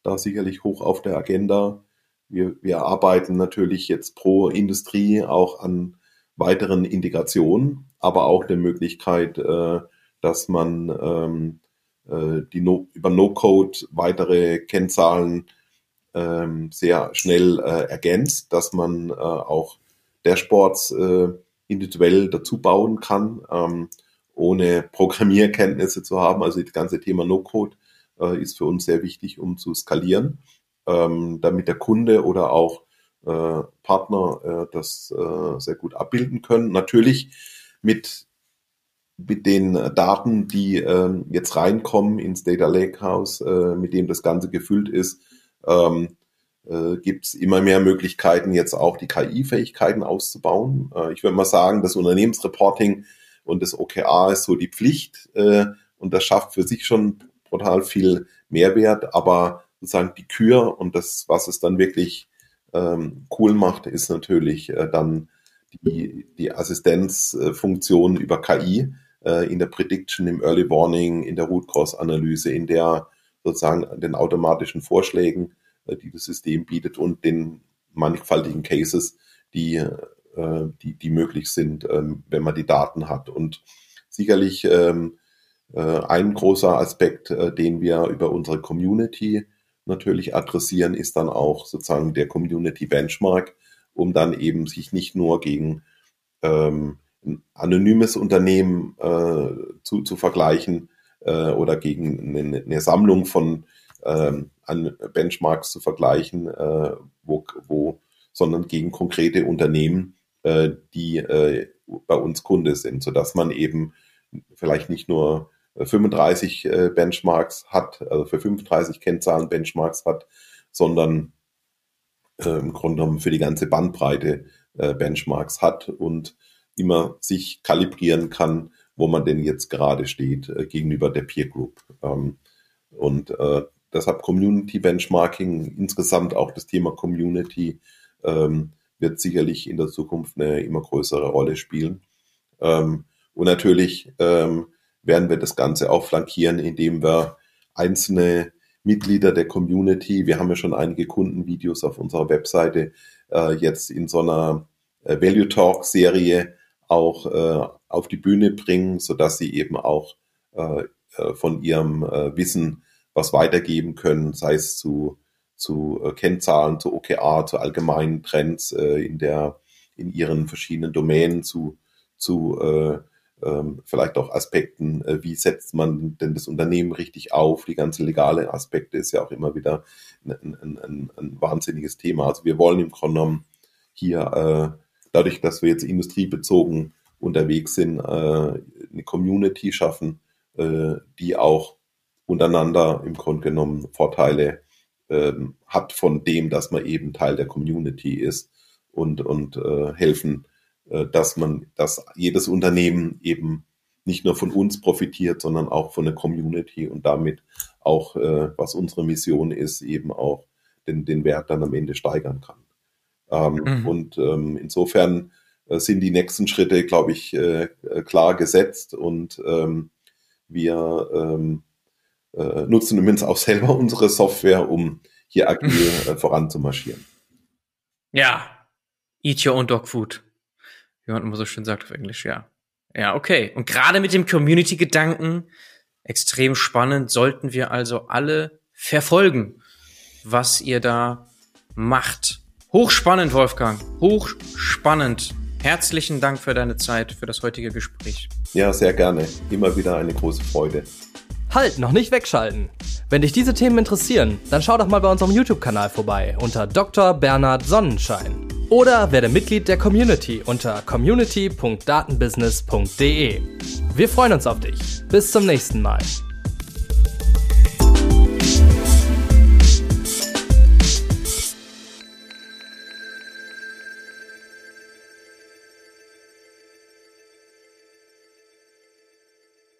da sicherlich hoch auf der Agenda. Wir, wir arbeiten natürlich jetzt pro Industrie auch an weiteren Integrationen, aber auch der Möglichkeit, äh, dass man ähm, äh, die no über No-Code weitere Kennzahlen ähm, sehr schnell äh, ergänzt, dass man äh, auch Dashboards äh, individuell dazu bauen kann, ähm, ohne Programmierkenntnisse zu haben. Also das ganze Thema No-Code äh, ist für uns sehr wichtig, um zu skalieren, ähm, damit der Kunde oder auch äh, Partner äh, das äh, sehr gut abbilden können. Natürlich mit mit den Daten, die ähm, jetzt reinkommen ins Data Lakehouse, äh, mit dem das Ganze gefüllt ist, ähm, äh, gibt es immer mehr Möglichkeiten, jetzt auch die KI-Fähigkeiten auszubauen. Äh, ich würde mal sagen, das Unternehmensreporting und das OKR ist so die Pflicht äh, und das schafft für sich schon brutal viel Mehrwert, aber sozusagen die Kür und das, was es dann wirklich ähm, cool macht, ist natürlich äh, dann die, die Assistenzfunktion über KI äh, in der Prediction, im Early Warning, in der Root Cause Analyse, in der sozusagen den automatischen Vorschlägen, äh, die das System bietet und den mannigfaltigen Cases, die, äh, die, die möglich sind, ähm, wenn man die Daten hat. Und sicherlich ähm, äh, ein großer Aspekt, äh, den wir über unsere Community natürlich adressieren, ist dann auch sozusagen der Community Benchmark, um dann eben sich nicht nur gegen ähm, ein anonymes Unternehmen äh, zu, zu vergleichen äh, oder gegen eine, eine Sammlung von ähm, an Benchmarks zu vergleichen, äh, wo, wo, sondern gegen konkrete Unternehmen, äh, die äh, bei uns Kunde sind, sodass man eben vielleicht nicht nur 35 äh, Benchmarks hat, also für 35 Kennzahlen Benchmarks hat, sondern äh, im Grunde genommen für die ganze Bandbreite äh, Benchmarks hat und immer sich kalibrieren kann, wo man denn jetzt gerade steht äh, gegenüber der Peer Group. Ähm, und äh, deshalb Community Benchmarking, insgesamt auch das Thema Community ähm, wird sicherlich in der Zukunft eine immer größere Rolle spielen. Ähm, und natürlich ähm, werden wir das Ganze auch flankieren, indem wir einzelne Mitglieder der Community, wir haben ja schon einige Kundenvideos auf unserer Webseite, äh, jetzt in so einer äh, Value Talk Serie auch äh, auf die Bühne bringen, sodass sie eben auch äh, äh, von ihrem Wissen was weitergeben können, sei es zu, zu äh, Kennzahlen, zu OKR, zu allgemeinen Trends äh, in der in ihren verschiedenen Domänen, zu, zu äh, ähm, vielleicht auch Aspekten, äh, wie setzt man denn das Unternehmen richtig auf, die ganzen legale Aspekte ist ja auch immer wieder ein, ein, ein, ein wahnsinniges Thema. Also wir wollen im Grunde genommen hier äh, dadurch, dass wir jetzt industriebezogen unterwegs sind, äh, eine Community schaffen, äh, die auch untereinander im Grunde genommen Vorteile ähm, hat von dem, dass man eben Teil der Community ist und, und äh, helfen, äh, dass man, dass jedes Unternehmen eben nicht nur von uns profitiert, sondern auch von der Community und damit auch, äh, was unsere Mission ist, eben auch den, den Wert dann am Ende steigern kann. Ähm, mhm. Und ähm, insofern äh, sind die nächsten Schritte, glaube ich, äh, klar gesetzt und ähm, wir ähm, äh, nutzen übrigens auch selber unsere Software, um hier agil äh, voranzumarschieren. Ja, eat your own dog food. Wie man immer so schön sagt auf Englisch, ja. Ja, okay. Und gerade mit dem Community-Gedanken, extrem spannend, sollten wir also alle verfolgen, was ihr da macht. Hochspannend, Wolfgang. Hochspannend. Herzlichen Dank für deine Zeit, für das heutige Gespräch. Ja, sehr gerne. Immer wieder eine große Freude. Halt, noch nicht wegschalten. Wenn dich diese Themen interessieren, dann schau doch mal bei unserem YouTube-Kanal vorbei unter Dr. Bernhard Sonnenschein. Oder werde Mitglied der Community unter community.datenbusiness.de. Wir freuen uns auf dich. Bis zum nächsten Mal.